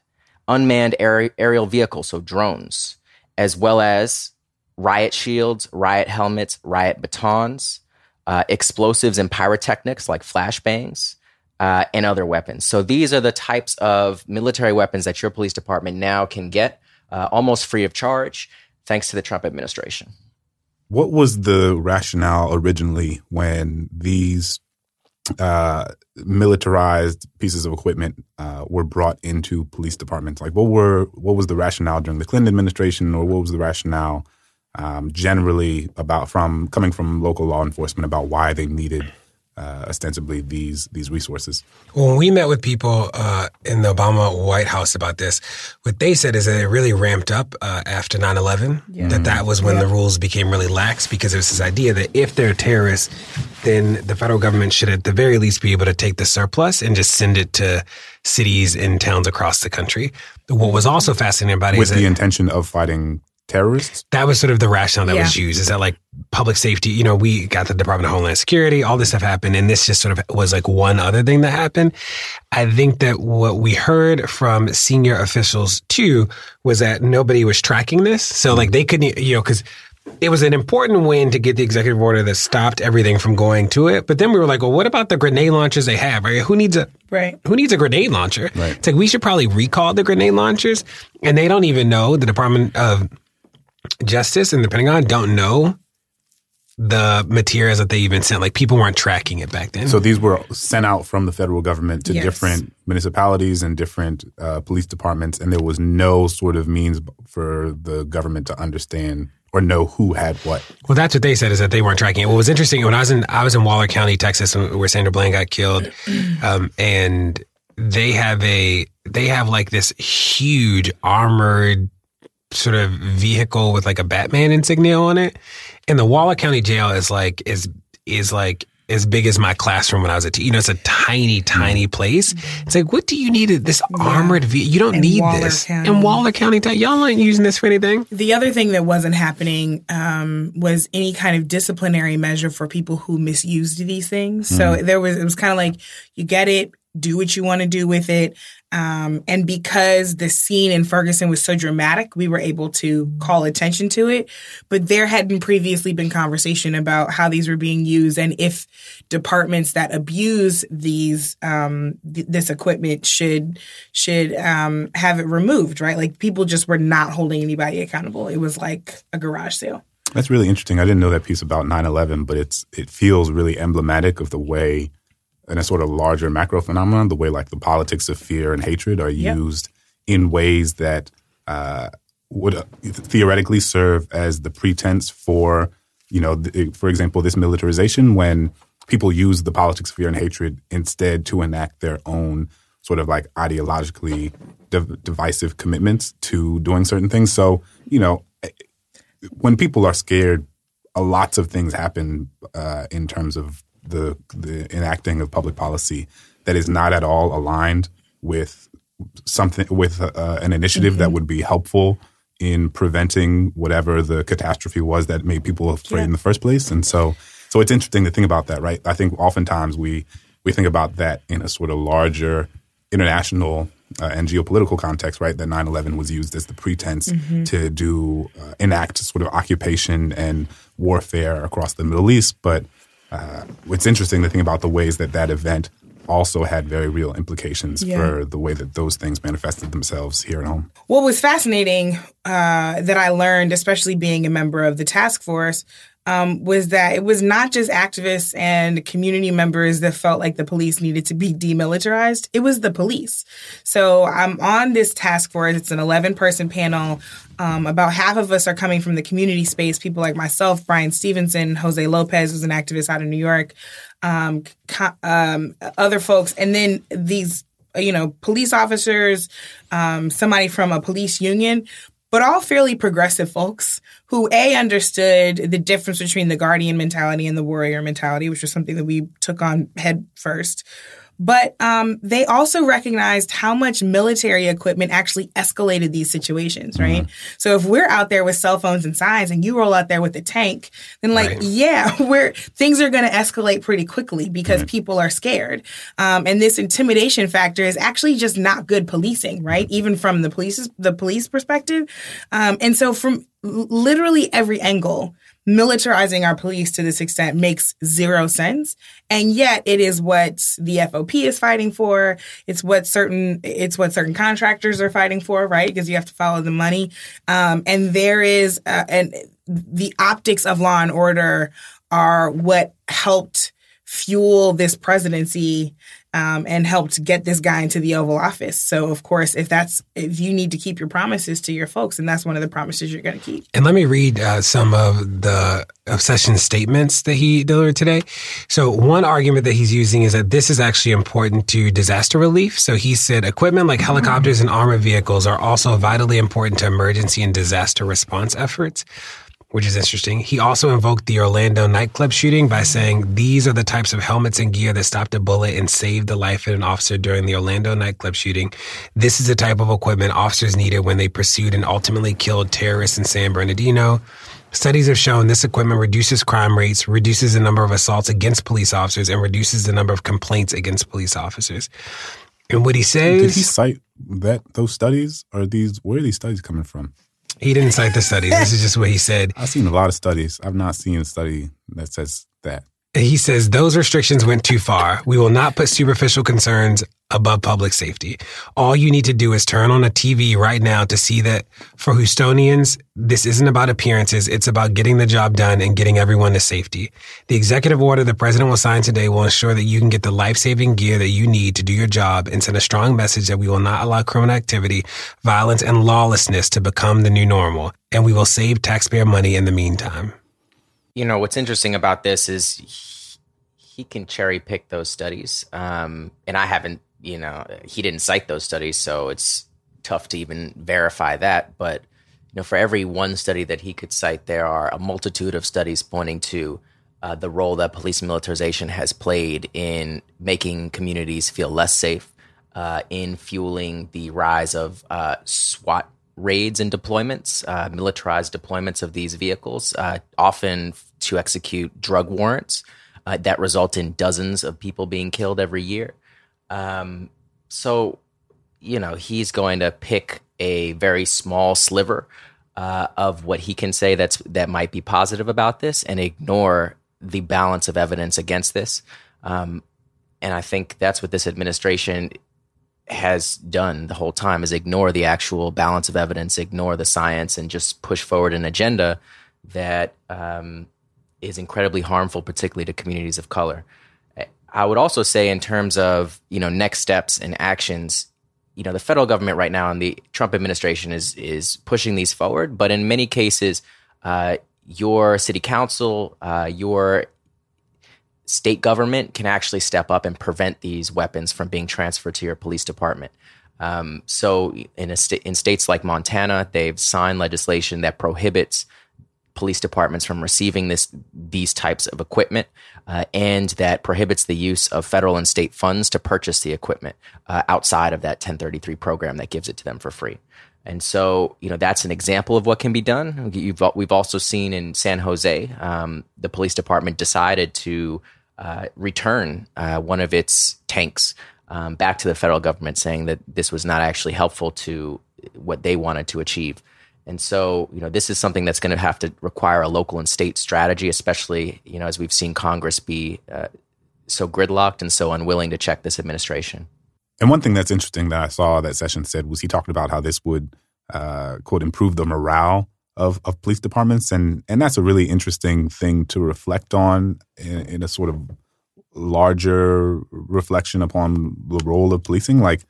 unmanned aer- aerial vehicles, so drones, as well as riot shields, riot helmets, riot batons, uh, explosives and pyrotechnics like flashbangs, uh, and other weapons. So these are the types of military weapons that your police department now can get uh, almost free of charge, thanks to the Trump administration. What was the rationale originally when these uh, militarized pieces of equipment uh, were brought into police departments? Like, what were what was the rationale during the Clinton administration, or what was the rationale um, generally about from coming from local law enforcement about why they needed uh, ostensibly these these resources. Well, when we met with people uh, in the Obama White House about this, what they said is that it really ramped up uh, after 9-11, yeah. that that was when yeah. the rules became really lax because there was this idea that if they're terrorists, then the federal government should at the very least be able to take the surplus and just send it to cities and towns across the country. What was also fascinating about it with is the intention of fighting terrorists? That was sort of the rationale that yeah. was used. Is that like public safety? You know, we got the Department of Homeland Security, all this stuff happened, and this just sort of was like one other thing that happened. I think that what we heard from senior officials too was that nobody was tracking this. So like they couldn't, you know, because it was an important win to get the executive order that stopped everything from going to it. But then we were like, well, what about the grenade launchers they have? Right? Who needs a right? Who needs a grenade launcher? Right. It's like we should probably recall the grenade launchers, and they don't even know the Department of Justice and the Pentagon don't know the materials that they even sent. Like people weren't tracking it back then. So these were sent out from the federal government to yes. different municipalities and different uh, police departments, and there was no sort of means for the government to understand or know who had what. Well, that's what they said is that they weren't tracking it. What was interesting when I was in I was in Waller County, Texas, where Sandra Bland got killed, (clears throat) um, and they have a they have like this huge armored sort of vehicle with like a Batman insignia on it. And the Waller County Jail is like is is like as big as my classroom when I was a teen. You know, it's a tiny, tiny place. It's like, what do you need this armored vehicle? You don't In need Waller this County. in Waller County. Y'all aren't using this for anything. The other thing that wasn't happening um, was any kind of disciplinary measure for people who misused these things. So Mm. there was, it was kind of like, you get it, do what you want to do with it. Um, and because the scene in Ferguson was so dramatic, we were able to call attention to it. But there hadn't previously been conversation about how these were being used and if departments that abuse these um, th- this equipment should should um, have it removed. Right, like people just were not holding anybody accountable. It was like a garage sale. That's really interesting. I didn't know that piece about 9/11, but it's it feels really emblematic of the way in a sort of larger macro phenomenon, the way like the politics of fear and hatred are Yep. used in ways that uh, would uh, theoretically serve as the pretense for, you know, the, for example, this militarization when people use the politics of fear and hatred instead to enact their own sort of like ideologically div- divisive commitments to doing certain things. So, you know, when people are scared, lots of things happen uh, in terms of the the enacting of public policy that is not at all aligned with something with uh, an initiative that would be helpful in preventing whatever the catastrophe was that made people afraid in the first place. And so, so it's interesting to think about that, right? I think oftentimes we we think about that in a sort of larger international uh, and geopolitical context, right? That 9/11 was used as the pretense Mhm. to do uh, enact sort of occupation and warfare across the Middle East. But uh, it's interesting to think about the ways that that event also had very real implications Yeah. for the way that those things manifested themselves here at home. What was fascinating uh, that I learned, especially being a member of the task force, um, was that it was not just activists and community members that felt like the police needed to be demilitarized. It was the police. So I'm on this task force. It's an 11 person panel. Um, about half of us are coming from the community space. People like myself, Bryan Stevenson, Jose Lopez was an activist out of New York, um, um, other folks, and then these you know, police officers, um, somebody from a police union. but all fairly progressive folks who a understood the difference between the guardian mentality and the warrior mentality, which was something that we took on head first. But um, they also recognized how much military equipment actually escalated these situations, right? Mm-hmm. So if we're out there with cell phones and signs and you roll out there with a tank, then like, right. yeah, (laughs) we're things are going to escalate pretty quickly because mm-hmm. people are scared. Um, and this intimidation factor is actually just not good policing, right? Mm-hmm. Even from the police the police perspective. Um, and so from literally every angle, militarizing our police to this extent makes zero sense. And yet it is what the FOP is fighting for. It's what certain, it's what certain contractors are fighting for, right? Because you have to follow the money. Um, and there is, uh, and the optics of law and order are what helped fuel this presidency um, and helped get this guy into the Oval Office. So, of course, if that's if you need to keep your promises to your folks, and that's one of the promises you're going to keep. And let me read uh, some of the obsession statements that he delivered today. So, one argument that he's using is that this is actually important to disaster relief. So, he said equipment like helicopters and armored vehicles are also vitally important to emergency and disaster response efforts which is interesting. He also invoked the Orlando nightclub shooting by saying these are the types of helmets and gear that stopped a bullet and saved the life of an officer during the Orlando nightclub shooting. This is the type of equipment officers needed when they pursued and ultimately killed terrorists in San Bernardino. Studies have shown this equipment reduces crime rates, reduces the number of assaults against police officers, and reduces the number of complaints against police officers. And what he says, did he cite that those studies? Are these where are these studies coming from? He didn't cite the studies. This is just what he said. I've seen a lot of studies. I've not seen a study that says that. He says those restrictions went too far. We will not put superficial concerns above public safety. All you need to do is turn on a TV right now to see that for Houstonians, this isn't about appearances. It's about getting the job done and getting everyone to safety. The executive order the president will sign today will ensure that you can get the life-saving gear that you need to do your job and send a strong message that we will not allow criminal activity, violence, and lawlessness to become the new normal. And we will save taxpayer money in the meantime. You know, what's interesting about this is he can cherry pick those studies. Um, and I haven't you know, he didn't cite those studies, so it's tough to even verify that. But you know, for every one study that he could cite, there are a multitude of studies pointing to uh, the role that police militarization has played in making communities feel less safe, uh, in fueling the rise of uh, SWAT raids and deployments, uh, militarized deployments of these vehicles, uh, often to execute drug warrants uh, that result in dozens of people being killed every year. Um, so, you know, he's going to pick a very small sliver uh, of what he can say that's that might be positive about this, and ignore the balance of evidence against this. Um, and I think that's what this administration has done the whole time is ignore the actual balance of evidence, ignore the science, and just push forward an agenda that um, is incredibly harmful, particularly to communities of color. I would also say in terms of, you know, next steps and actions, you know, the federal government right now and the Trump administration is is pushing these forward, but in many cases, uh, your city council, uh, your state government can actually step up and prevent these weapons from being transferred to your police department. Um, so, in a sta- in states like Montana, they've signed legislation that prohibits police departments from receiving this these types of equipment, uh, and that prohibits the use of federal and state funds to purchase the equipment uh, outside of that 1033 program that gives it to them for free. And so, you know, that's an example of what can be done. You've, we've also seen in San Jose, um, the police department decided to uh, return uh, one of its tanks um, back to the federal government, saying that this was not actually helpful to what they wanted to achieve. And so, you know, this is something that's going to have to require a local and state strategy, especially, you know, as we've seen Congress be uh, so gridlocked and so unwilling to check this administration. And one thing that's interesting that I saw that Sessions said was he talked about how this would, uh, quote, improve the morale of, of police departments. And, and that's a really interesting thing to reflect on in, in a sort of larger reflection upon the role of policing. Like,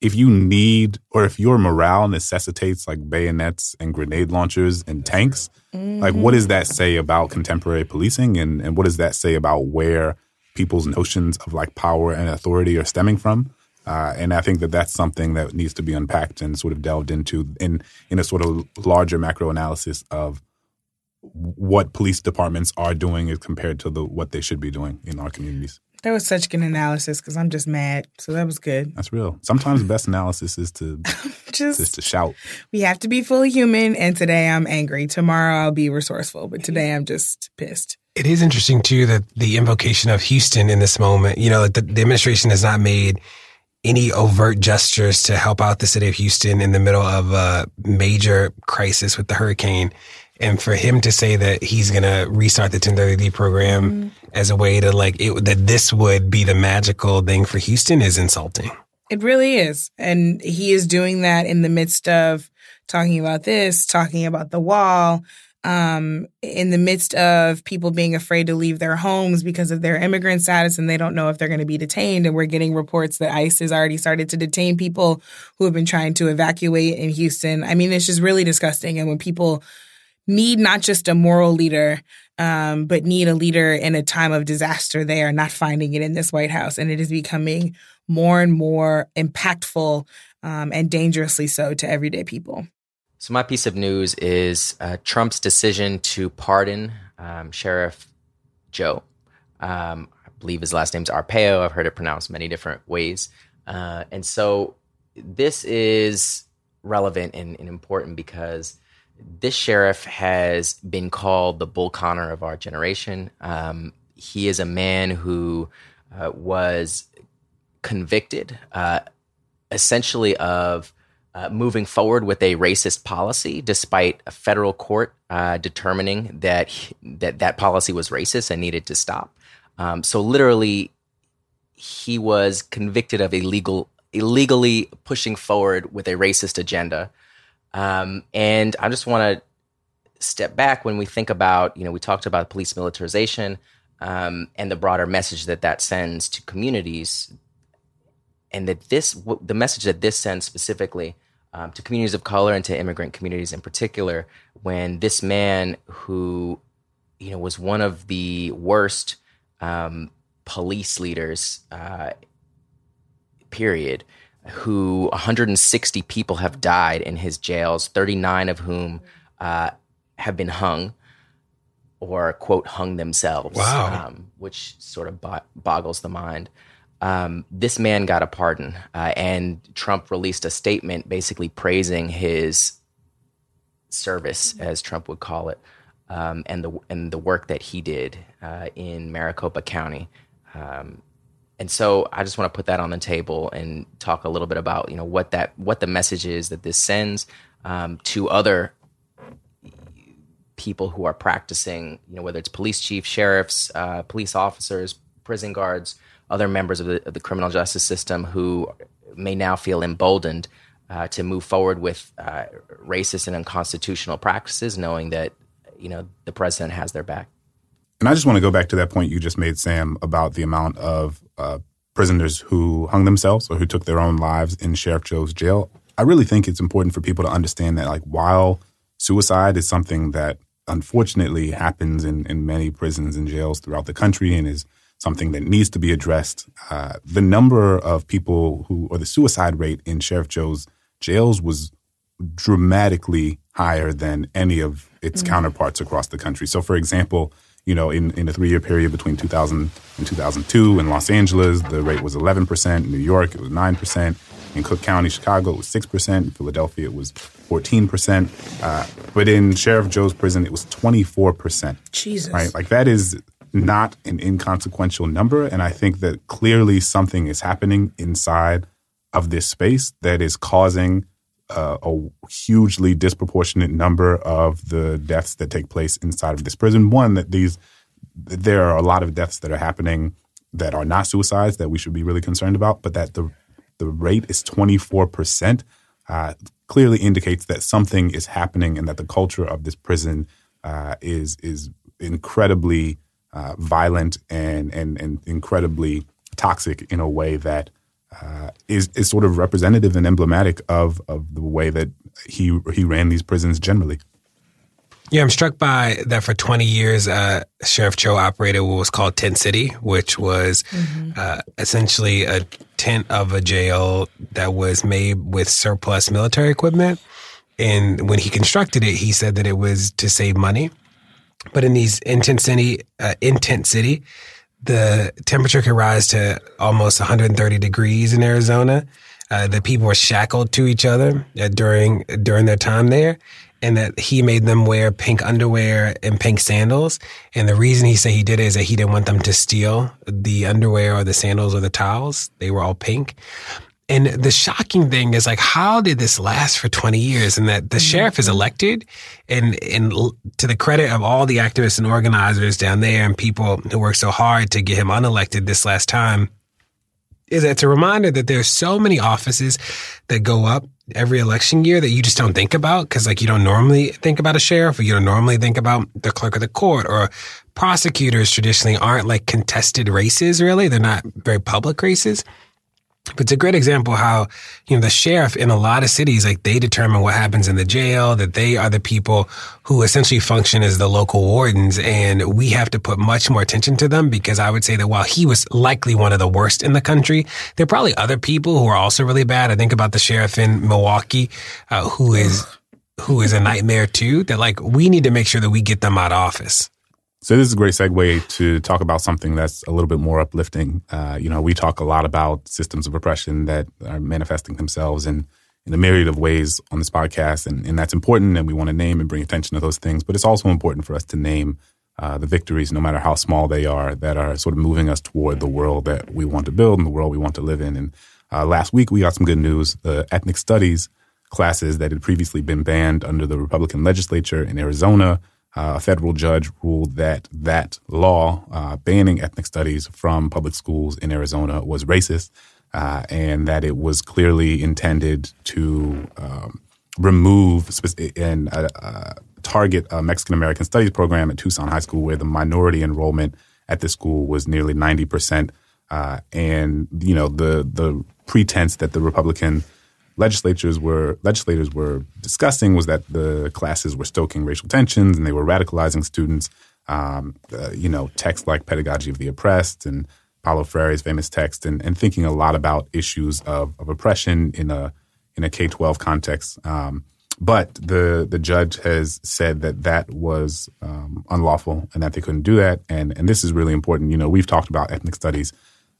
if you need or if your morale necessitates like bayonets and grenade launchers and tanks, mm-hmm. like what does that say about contemporary policing and, and what does that say about where people's notions of like power and authority are stemming from? Uh, and I think that that's something that needs to be unpacked and sort of delved into in in a sort of larger macro analysis of what police departments are doing as compared to the what they should be doing in our communities. That was such good analysis because I'm just mad. So that was good. That's real. Sometimes the best analysis is to (laughs) just is to shout. We have to be fully human. And today I'm angry. Tomorrow I'll be resourceful. But today I'm just pissed. It is interesting too that the invocation of Houston in this moment, you know, the, the administration has not made any overt gestures to help out the city of Houston in the middle of a major crisis with the hurricane. And for him to say that he's going to restart the 1033 program mm-hmm. as a way to like it, that this would be the magical thing for Houston is insulting. It really is. And he is doing that in the midst of talking about this, talking about the wall, um, in the midst of people being afraid to leave their homes because of their immigrant status and they don't know if they're going to be detained. And we're getting reports that ICE has already started to detain people who have been trying to evacuate in Houston. I mean, it's just really disgusting. And when people need not just a moral leader, um, but need a leader in a time of disaster, they are not finding it in this White House. And it is becoming more and more impactful um, and dangerously so to everyday people. So, my piece of news is uh, Trump's decision to pardon um, Sheriff Joe. Um, I believe his last name's Arpaio. I've heard it pronounced many different ways. Uh, and so, this is relevant and, and, important because this sheriff has been called the Bull Connor of our generation. Um, he is a man who uh, was convicted uh, essentially of uh, moving forward with a racist policy, despite a federal court uh, determining that that that policy was racist and needed to stop. Um, so literally, he was convicted of illegal illegally pushing forward with a racist agenda. Um, and I just want to step back when we think about you know we talked about police militarization um, and the broader message that that sends to communities and that this the message that this sends specifically um, to communities of color and to immigrant communities in particular when this man who you know was one of the worst um, police leaders uh, period who 160 people have died in his jails 39 of whom uh, have been hung or quote hung themselves wow. um, which sort of bo- boggles the mind um, this man got a pardon, uh, and Trump released a statement basically praising his service, as Trump would call it, um, and the and the work that he did uh, in Maricopa County. Um, and so I just want to put that on the table and talk a little bit about you know what that what the message is that this sends um, to other people who are practicing, you know, whether it's police chiefs, sheriffs, uh, police officers, prison guards, other members of the, of the criminal justice system who may now feel emboldened uh, to move forward with uh, racist and unconstitutional practices, knowing that you know the president has their back. And I just want to go back to that point you just made, Sam, about the amount of uh, prisoners who hung themselves or who took their own lives in Sheriff Joe's jail. I really think it's important for people to understand that, like, while suicide is something that unfortunately happens in, in many prisons and jails throughout the country and is something that needs to be addressed. Uh, the number of people who, or the suicide rate in Sheriff Joe's jails was dramatically higher than any of its mm-hmm. counterparts across the country. So, for example, you know, in, in a three year period between 2000 and 2002 in Los Angeles, the rate was 11%. In New York, it was 9%. In Cook County, Chicago, it was 6%. In Philadelphia, it was 14%. Uh, but in Sheriff Joe's prison, it was 24%. Jesus. Right? Like that is not an inconsequential number. And I think that clearly something is happening inside of this space that is causing uh, a hugely disproportionate number of the deaths that take place inside of this prison. One, that these, there are a lot of deaths that are happening that are not suicides that we should be really concerned about, but that the, the rate is 24%. Uh, clearly indicates that something is happening and that the culture of this prison uh, is is incredibly uh, violent and, and, and incredibly toxic in a way that uh, is is sort of representative and emblematic of of the way that he he ran these prisons generally. Yeah, I'm struck by that for 20 years, uh, Sheriff Joe operated what was called Tent City, which was mm-hmm. uh, essentially a tent of a jail that was made with surplus military equipment. And when he constructed it, he said that it was to save money. But in these in Tent City, uh, in Tent City, the temperature could rise to almost 130 degrees in Arizona. Uh, the people were shackled to each other uh, during during their time there, and that he made them wear pink underwear and pink sandals. And the reason he said he did it is that he didn't want them to steal the underwear or the sandals or the towels. They were all pink. And the shocking thing is like, how did this last for 20 years? And that the mm-hmm. sheriff is elected and, and to the credit of all the activists and organizers down there and people who worked so hard to get him unelected this last time, is that it's a reminder that there's so many offices that go up every election year that you just don't think about because like you don't normally think about a sheriff or you don't normally think about the clerk of the court or prosecutors traditionally aren't like contested races really they're not very public races but it's a great example how, you know, the sheriff in a lot of cities, like they determine what happens in the jail, that they are the people who essentially function as the local wardens. And we have to put much more attention to them because I would say that while he was likely one of the worst in the country, there are probably other people who are also really bad. I think about the sheriff in Milwaukee, uh, who is, who is a nightmare too, that like we need to make sure that we get them out of office. So this is a great segue to talk about something that's a little bit more uplifting. Uh, you know, we talk a lot about systems of oppression that are manifesting themselves in in a myriad of ways on this podcast, and, and that's important, and we want to name and bring attention to those things. But it's also important for us to name uh, the victories, no matter how small they are, that are sort of moving us toward the world that we want to build and the world we want to live in. And uh, last week we got some good news. The ethnic studies classes that had previously been banned under the Republican legislature in Arizona a federal judge ruled that that law uh, banning ethnic studies from public schools in Arizona was racist uh, and that it was clearly intended to um, remove and uh, uh, target a Mexican American studies program at Tucson High School where the minority enrollment at the school was nearly 90%. Uh, and, you know, the, the pretense that the Republican legislatures were legislators were discussing was that the classes were stoking racial tensions and they were radicalizing students. Um, uh, you know, texts like "Pedagogy of the Oppressed" and Paulo Freire's famous text, and, and thinking a lot about issues of, of oppression in a in a K twelve context. Um, but the the judge has said that that was um, unlawful and that they couldn't do that. And and this is really important. You know, we've talked about ethnic studies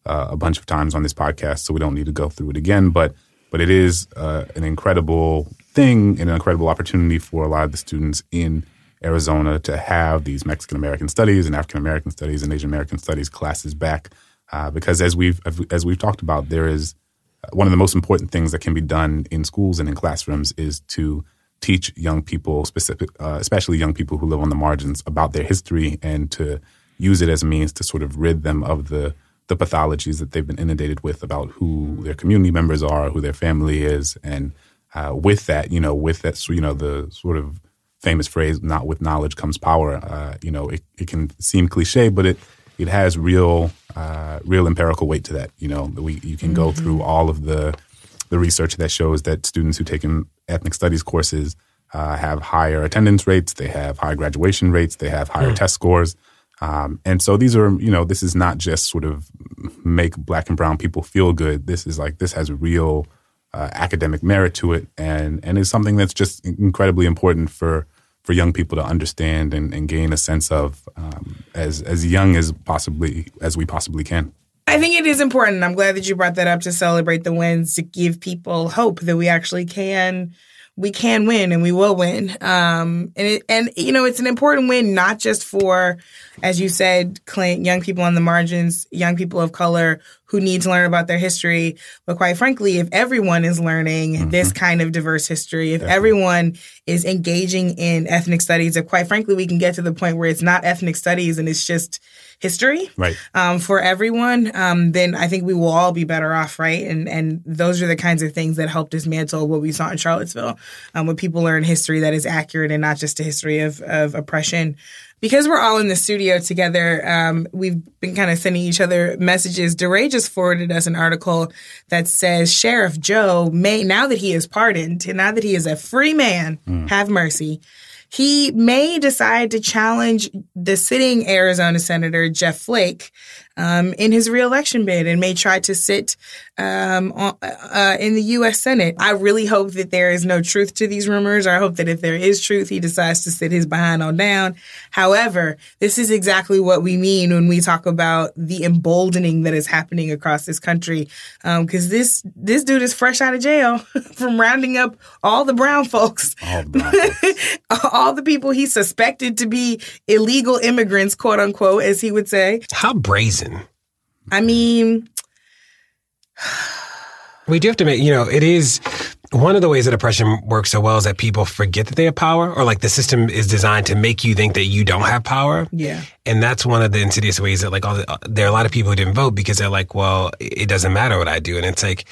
uh, a bunch of times on this podcast, so we don't need to go through it again. But but it is uh, an incredible thing and an incredible opportunity for a lot of the students in Arizona to have these Mexican American studies and African American studies and Asian American studies classes back, uh, because as we've as we've talked about, there is uh, one of the most important things that can be done in schools and in classrooms is to teach young people, specific, uh, especially young people who live on the margins, about their history and to use it as a means to sort of rid them of the the pathologies that they've been inundated with about who their community members are, who their family is, and uh, with that, you know, with that, you know, the sort of famous phrase, "Not with knowledge comes power." Uh, you know, it, it can seem cliche, but it it has real uh, real empirical weight to that. You know, we you can mm-hmm. go through all of the the research that shows that students who take in ethnic studies courses uh, have higher attendance rates, they have high graduation rates, they have higher mm. test scores. Um, and so these are, you know, this is not just sort of make black and brown people feel good. This is like, this has real uh, academic merit to it and, and is something that's just incredibly important for, for young people to understand and, and gain a sense of um, as, as young as possibly, as we possibly can. I think it is important. I'm glad that you brought that up to celebrate the wins, to give people hope that we actually can we can win and we will win. Um, and it, and you know, it's an important win not just for, as you said, Clint, young people on the margins, young people of color who need to learn about their history, but quite frankly, if everyone is learning mm-hmm. this kind of diverse history, if Definitely. everyone is engaging in ethnic studies, if quite frankly we can get to the point where it's not ethnic studies and it's just history right. um, for everyone, um, then I think we will all be better off, right? And and those are the kinds of things that help dismantle what we saw in Charlottesville, um, when people learn history that is accurate and not just a history of of oppression. Because we're all in the studio together, um, we've been kind of sending each other messages. DeRay just forwarded us an article that says Sheriff Joe may, now that he is pardoned, now that he is a free man, mm. have mercy he may decide to challenge the sitting Arizona Senator Jeff Flake um, in his reelection bid and may try to sit um, on, uh, in the U.S. Senate. I really hope that there is no truth to these rumors. I hope that if there is truth, he decides to sit his behind on down. However, this is exactly what we mean when we talk about the emboldening that is happening across this country. Because um, this this dude is fresh out of jail (laughs) from rounding up all the brown folks, all the, brown folks. (laughs) all the people he suspected to be illegal immigrants, quote unquote, as he would say. How brazen I mean, we do have to make, you know, it is one of the ways that oppression works so well is that people forget that they have power or like the system is designed to make you think that you don't have power. Yeah. And that's one of the insidious ways that like all the, uh, there are a lot of people who didn't vote because they're like, well, it doesn't matter what I do. And it's like,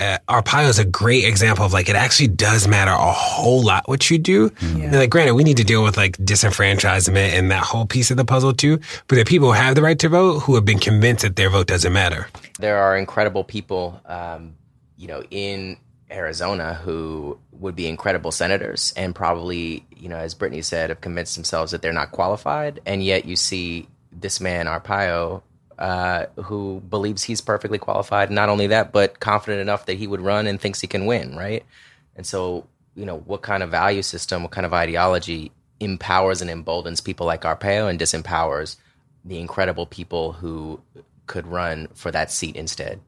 uh, Arpaio is a great example of like it actually does matter a whole lot what you do. Yeah. And like, granted, we need to deal with like disenfranchisement and that whole piece of the puzzle too. But there are people who have the right to vote who have been convinced that their vote doesn't matter. There are incredible people, um, you know, in Arizona who would be incredible senators and probably, you know, as Brittany said, have convinced themselves that they're not qualified. And yet you see this man Arpaio uh, who believes he's perfectly qualified. Not only that, but confident enough that he would run and thinks he can win, right? And so, you know, what kind of value system, what kind of ideology empowers and emboldens people like Arpaio and disempowers the incredible people who could run for that seat instead?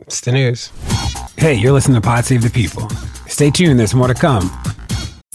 It's the news. Hey, you're listening to Pod Save the People. Stay tuned, there's more to come.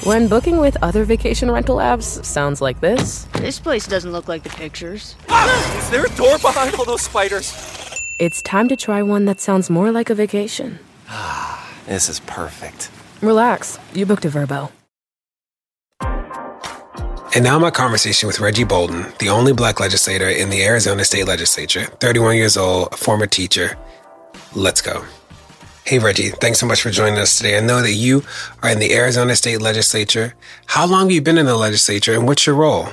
When booking with other vacation rental apps sounds like this. This place doesn't look like the pictures. Ah, is there a door behind all those spiders? It's time to try one that sounds more like a vacation. Ah, this is perfect. Relax, you booked a Vrbo. And now my conversation with Reggie Bolding, the only black legislator in the Arizona State Legislature, 31 years old, a former teacher. Let's go. Hey, Reggie, thanks so much for joining us today. I know that you are in the Arizona State Legislature. How long have you been in the legislature and what's your role?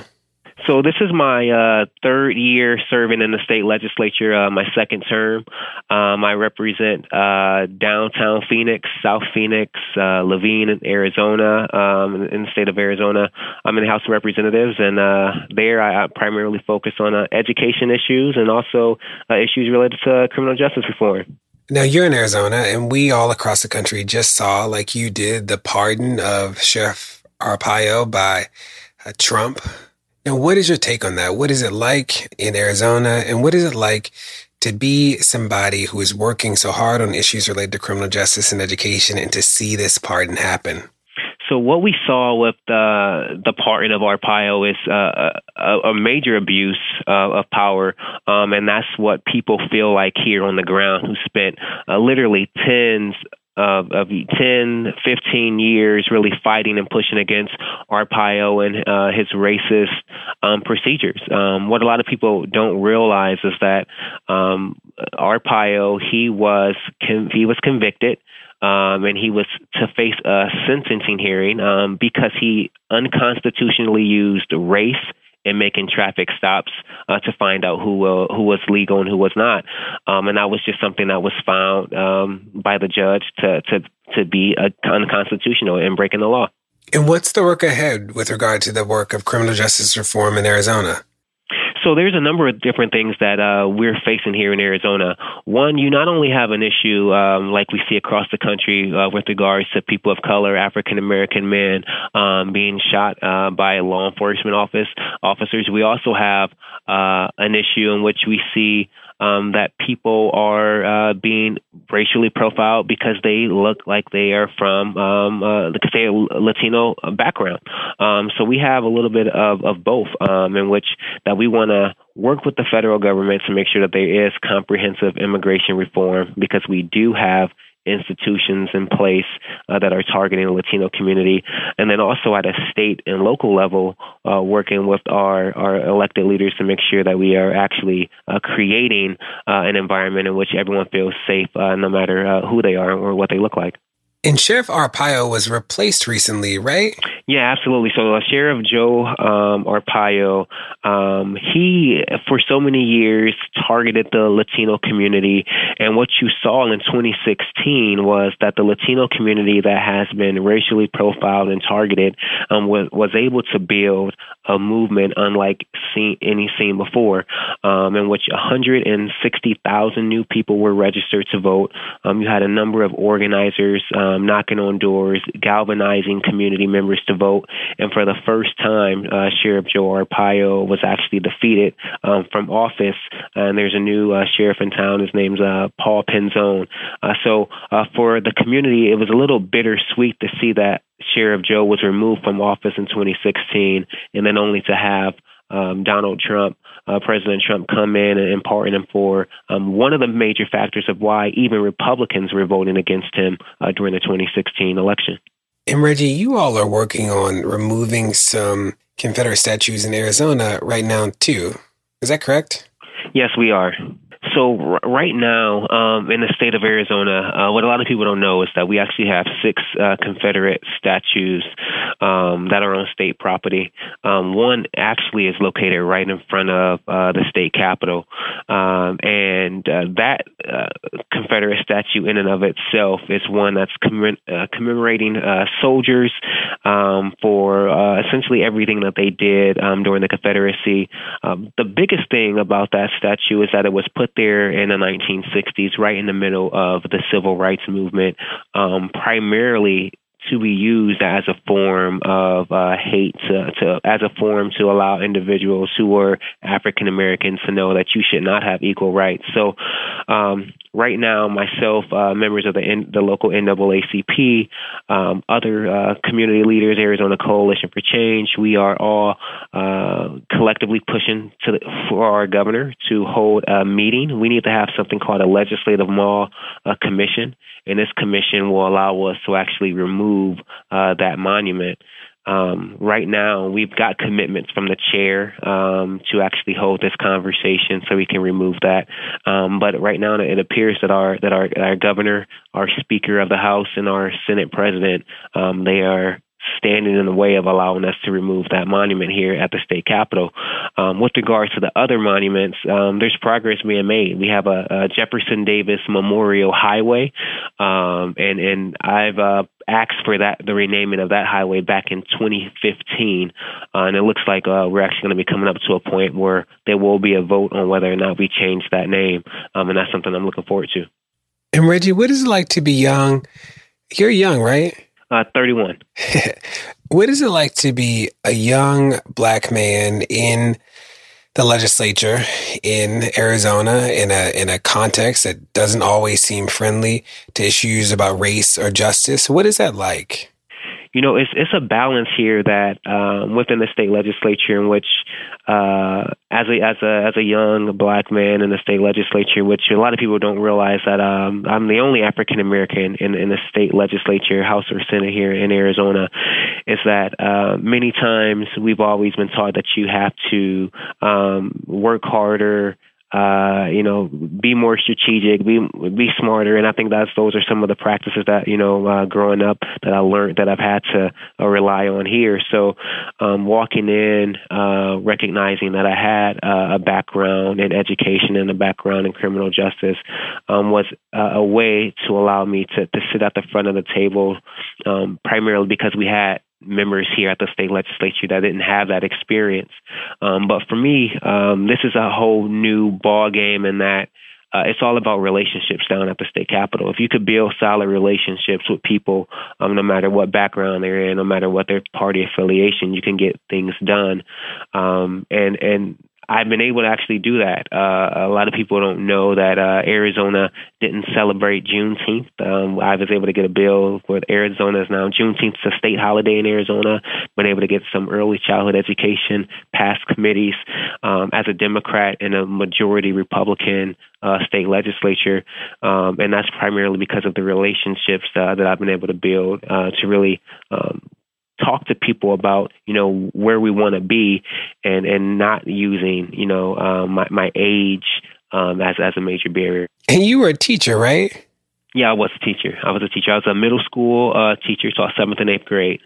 So this is my uh, third year serving in the state legislature, uh, my second term. Um, I represent uh, downtown Phoenix, South Phoenix, uh, Laveen, Arizona, um, in the state of Arizona. I'm in the House of Representatives, and uh, there I, I primarily focus on uh, education issues and also issues related to criminal justice reform. Now you're in Arizona, and we all across the country just saw, like you did, the pardon of Sheriff Arpaio by uh, Trump. Now, what is your take on that? What is it like in Arizona, and what is it like to be somebody who is working so hard on issues related to criminal justice and education, and to see this pardon happen? So what we saw with the the pardon of Arpaio is uh, a, a, major abuse uh, of power, um, and that's what people feel like here on the ground, who spent uh, literally tens of, of 10, 15 years really fighting and pushing against Arpaio and uh, his racist um, procedures. Um, what a lot of people don't realize is that um, Arpaio he was he was convicted um, and he was to face a sentencing hearing um, because he unconstitutionally used race in making traffic stops uh, to find out who uh, who was legal and who was not. Um, and that was just something that was found um, by the judge to to to be uh, unconstitutional and breaking the law. And what's the work ahead with regard to the work of criminal justice reform in Arizona? So there's a number of different things that uh, we're facing here in Arizona. One, you not only have an issue um, like we see across the country uh, with regards to people of color, African American men um, being shot uh, by law enforcement office officers. We also have uh, an issue in which we see um, that people are uh, being racially profiled because they look like they are from, um, uh, they are Latino background. Um, so we have a little bit of, of both, um, in which that we want to work with the federal government to make sure that there is comprehensive immigration reform because we do have institutions in place uh, that are targeting the Latino community, and then also at a state and local level, uh, working with our, our elected leaders to make sure that we are actually uh, creating uh, an environment in which everyone feels safe, uh, no matter uh, who they are or what they look like. And Sheriff Arpaio was replaced recently, right? Yeah, absolutely. So uh, Sheriff Joe um, Arpaio, um, he for so many years targeted the Latino community, and what you saw in 2016 was that the Latino community that has been racially profiled and targeted um, was was able to build a movement unlike seen, any seen before, um, in which 160,000 new people were registered to vote. Um, you had a number of organizers um, knocking on doors, galvanizing community members to vote. And for the first time, uh, Sheriff Joe Arpaio was actually defeated um, from office. And there's a new uh, sheriff in town. His name's uh, Paul Penzone. Uh, so uh, for the community, it was a little bittersweet to see that Sheriff Joe was removed from office in 2016, and then only to have um, Donald Trump, uh, President Trump, come in and, and pardon him for um, one of the major factors of why even Republicans were voting against him uh, during the 2016 election. And Reggie, you all are working on removing some Confederate statues in Arizona right now, too. Is that correct? Yes, we are. So r- right now, um, in the state of Arizona, uh, what a lot of people don't know is that we actually have six uh, Confederate statues um, that are on state property. Um, one actually is located right in front of uh, the state capitol, um, and uh, that uh, Confederate statue, in and of itself, is one that's commem- uh, commemorating soldiers um, for essentially everything that they did um, during the Confederacy. The biggest thing about that statue is that it was put there in the 1960s, right in the middle of the civil rights movement, um, primarily to be used as a form of uh, hate, to, to, as a form to allow individuals who were African Americans to know that you should not have equal rights. So, um, right now, myself, uh, members of the N- the local NAACP, um, other uh, community leaders, Arizona Coalition for Change, we are all uh, collectively pushing the, for our governor to hold a meeting. We need to have something called a legislative law uh, commission and this commission will allow us to actually remove uh, that monument. Um, right now, we've got commitments from the chair um, to actually hold this conversation, so we can remove that. Um, but right now, it appears that our that our, our governor, our Speaker of the House, and our Senate President, um, they are standing in the way of allowing us to remove that monument here at the state capitol. Um, with regards to the other monuments, um, there's progress being made. We have a, a Jefferson Davis Memorial Highway, um, and and I've uh, asked for that the renaming of that highway back in 2015, uh, and it looks like uh, we're actually going to be coming up to a point where there will be a vote on whether or not we change that name, um, and that's something I'm looking forward to. And Reggie, what is it like to be young? You're young, right? Uh, 31. (laughs) what is it like to be a young black man in the legislature in Arizona in a in a context that doesn't always seem friendly to issues about race or justice? What is that like? You know, it's it's a balance here that um, within the state legislature, in which uh, as a as a as a young black man in the state legislature, which a lot of people don't realize that um, I'm the only African American in in the state legislature, House or Senate here in Arizona, is that uh, many times we've always been taught that you have to um, work harder uh, you know, be more strategic, be be smarter, and I think that's those are some of the practices that you know, uh, growing up that I learned that I've had to uh, rely on here. So, um, walking in, uh, recognizing that I had uh, a background in education and a background in criminal justice um, was uh, a way to allow me to to sit at the front of the table, um, primarily because we had members here at the state legislature that didn't have that experience. Um, but for me, um, this is a whole new ball game in that uh, it's all about relationships down at the state capitol. If you could build solid relationships with people, um, no matter what background they're in, no matter what their party affiliation, you can get things done. Um, and and I've been able to actually do that. Uh, a lot of people don't know that uh, Arizona didn't celebrate Juneteenth. Um, I was able to get a bill where Arizona is now Juneteenth is a state holiday in Arizona. Been able to get some early childhood education past committees um, as a Democrat in a majority Republican uh, state legislature, um, and that's primarily because of the relationships uh, that I've been able to build uh, to really um, talk to people about you know where we want to be and and not using you know um, my my age um, as as a major barrier. And you were a teacher, right? Yeah, I was a teacher. I was a teacher. I was a middle school uh, teacher, taught seventh and eighth grade.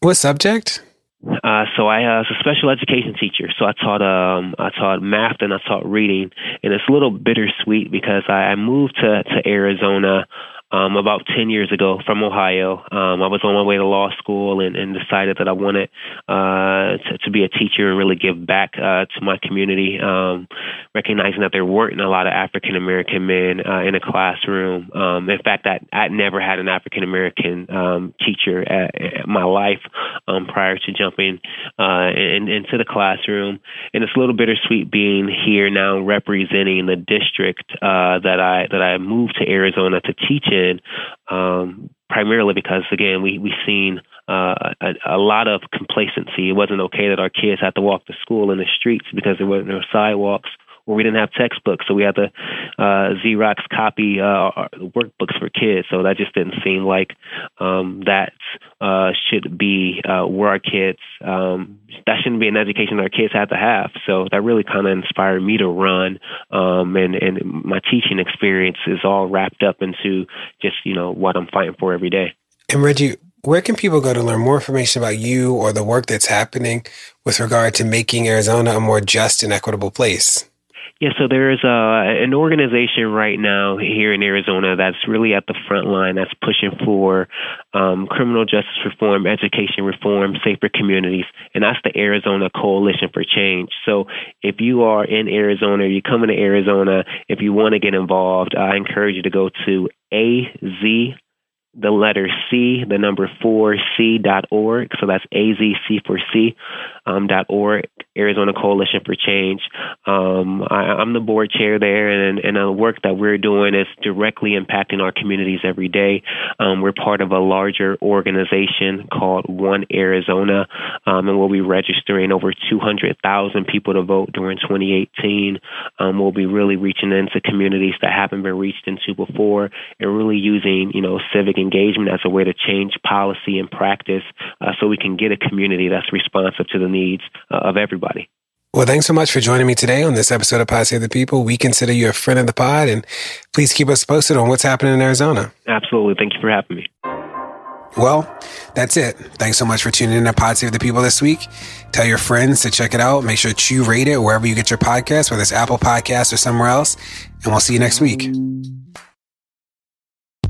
What subject? Uh, so I uh, was a special education teacher. So I taught um, I taught math and I taught reading, and it's a little bittersweet because I, I moved to to Arizona um, about 10 years ago from Ohio. Um, I was on my way to law school and, and decided that I wanted uh, to, to be a teacher and really give back uh, to my community, um, recognizing that there weren't a lot of African American men uh, in a classroom. Um, in fact, I, I never had an African American um, teacher at, at my life um, prior to jumping uh, in, into the classroom. And it's a little bittersweet being here now representing the district uh, that I that I moved to Arizona to teach in um, primarily because again we we've seen uh, a, a lot of complacency. It wasn't okay that our kids had to walk to school in the streets because there were no sidewalks or we didn't have textbooks, so we had to uh, Xerox copy uh, workbooks for kids. So that just didn't seem like um, that uh, should be uh, where our kids. Um, that shouldn't be an education our kids have to have. So that really kind of inspired me to run, um, and and my teaching experience is all wrapped up into just you know what I'm fighting for every day. And Reggie, where can people go to learn more information about you or the work that's happening with regard to making Arizona a more just and equitable place? Yeah, so there is a, an organization right now here in Arizona that's really at the front line that's pushing for um, criminal justice reform, education reform, safer communities, and that's the Arizona Coalition for Change. So if you are in Arizona, you're coming to Arizona, if you want to get involved, I encourage you to go to AZ the letter C, the number four C dot org. So that's AZC for C um, dot org, Arizona Coalition for Change. Um, I, am the board chair there, and, and the work that we're doing is directly impacting our communities every day. Um, we're part of a larger organization called One Arizona, um, and we'll be registering over 200,000 people to vote during 2018. Um, we'll be really reaching into communities that haven't been reached into before, and really using you know civic engagement as a way to change policy and practice uh, so we can get a community that's responsive to the needs uh, of everybody. Well, thanks so much for joining me today on this episode of Pod Save the People. We consider you a friend of the pod, and please keep us posted on what's happening in Arizona. Absolutely. Thank you for having me. Well, that's it. Thanks so much for tuning in to Pod Save the People this week. Tell your friends to check it out. Make sure to rate it wherever you get your podcast, whether it's Apple Podcasts or somewhere else. And we'll see you next week.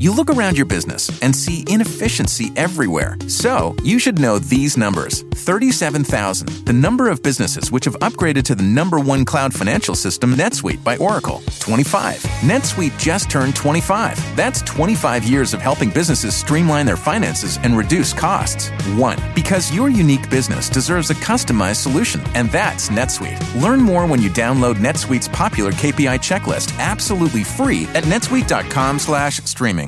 You look around your business and see inefficiency everywhere. So, you should know these numbers 37,000, the number of businesses which have upgraded to the number one cloud financial system, NetSuite by Oracle. 25. NetSuite just turned 25. That's 25 years of helping businesses streamline their finances and reduce costs. 1. Because your unique business deserves a customized solution, and that's NetSuite. Learn more when you download NetSuite's popular KPI checklist absolutely free at netsuite.com/streaming.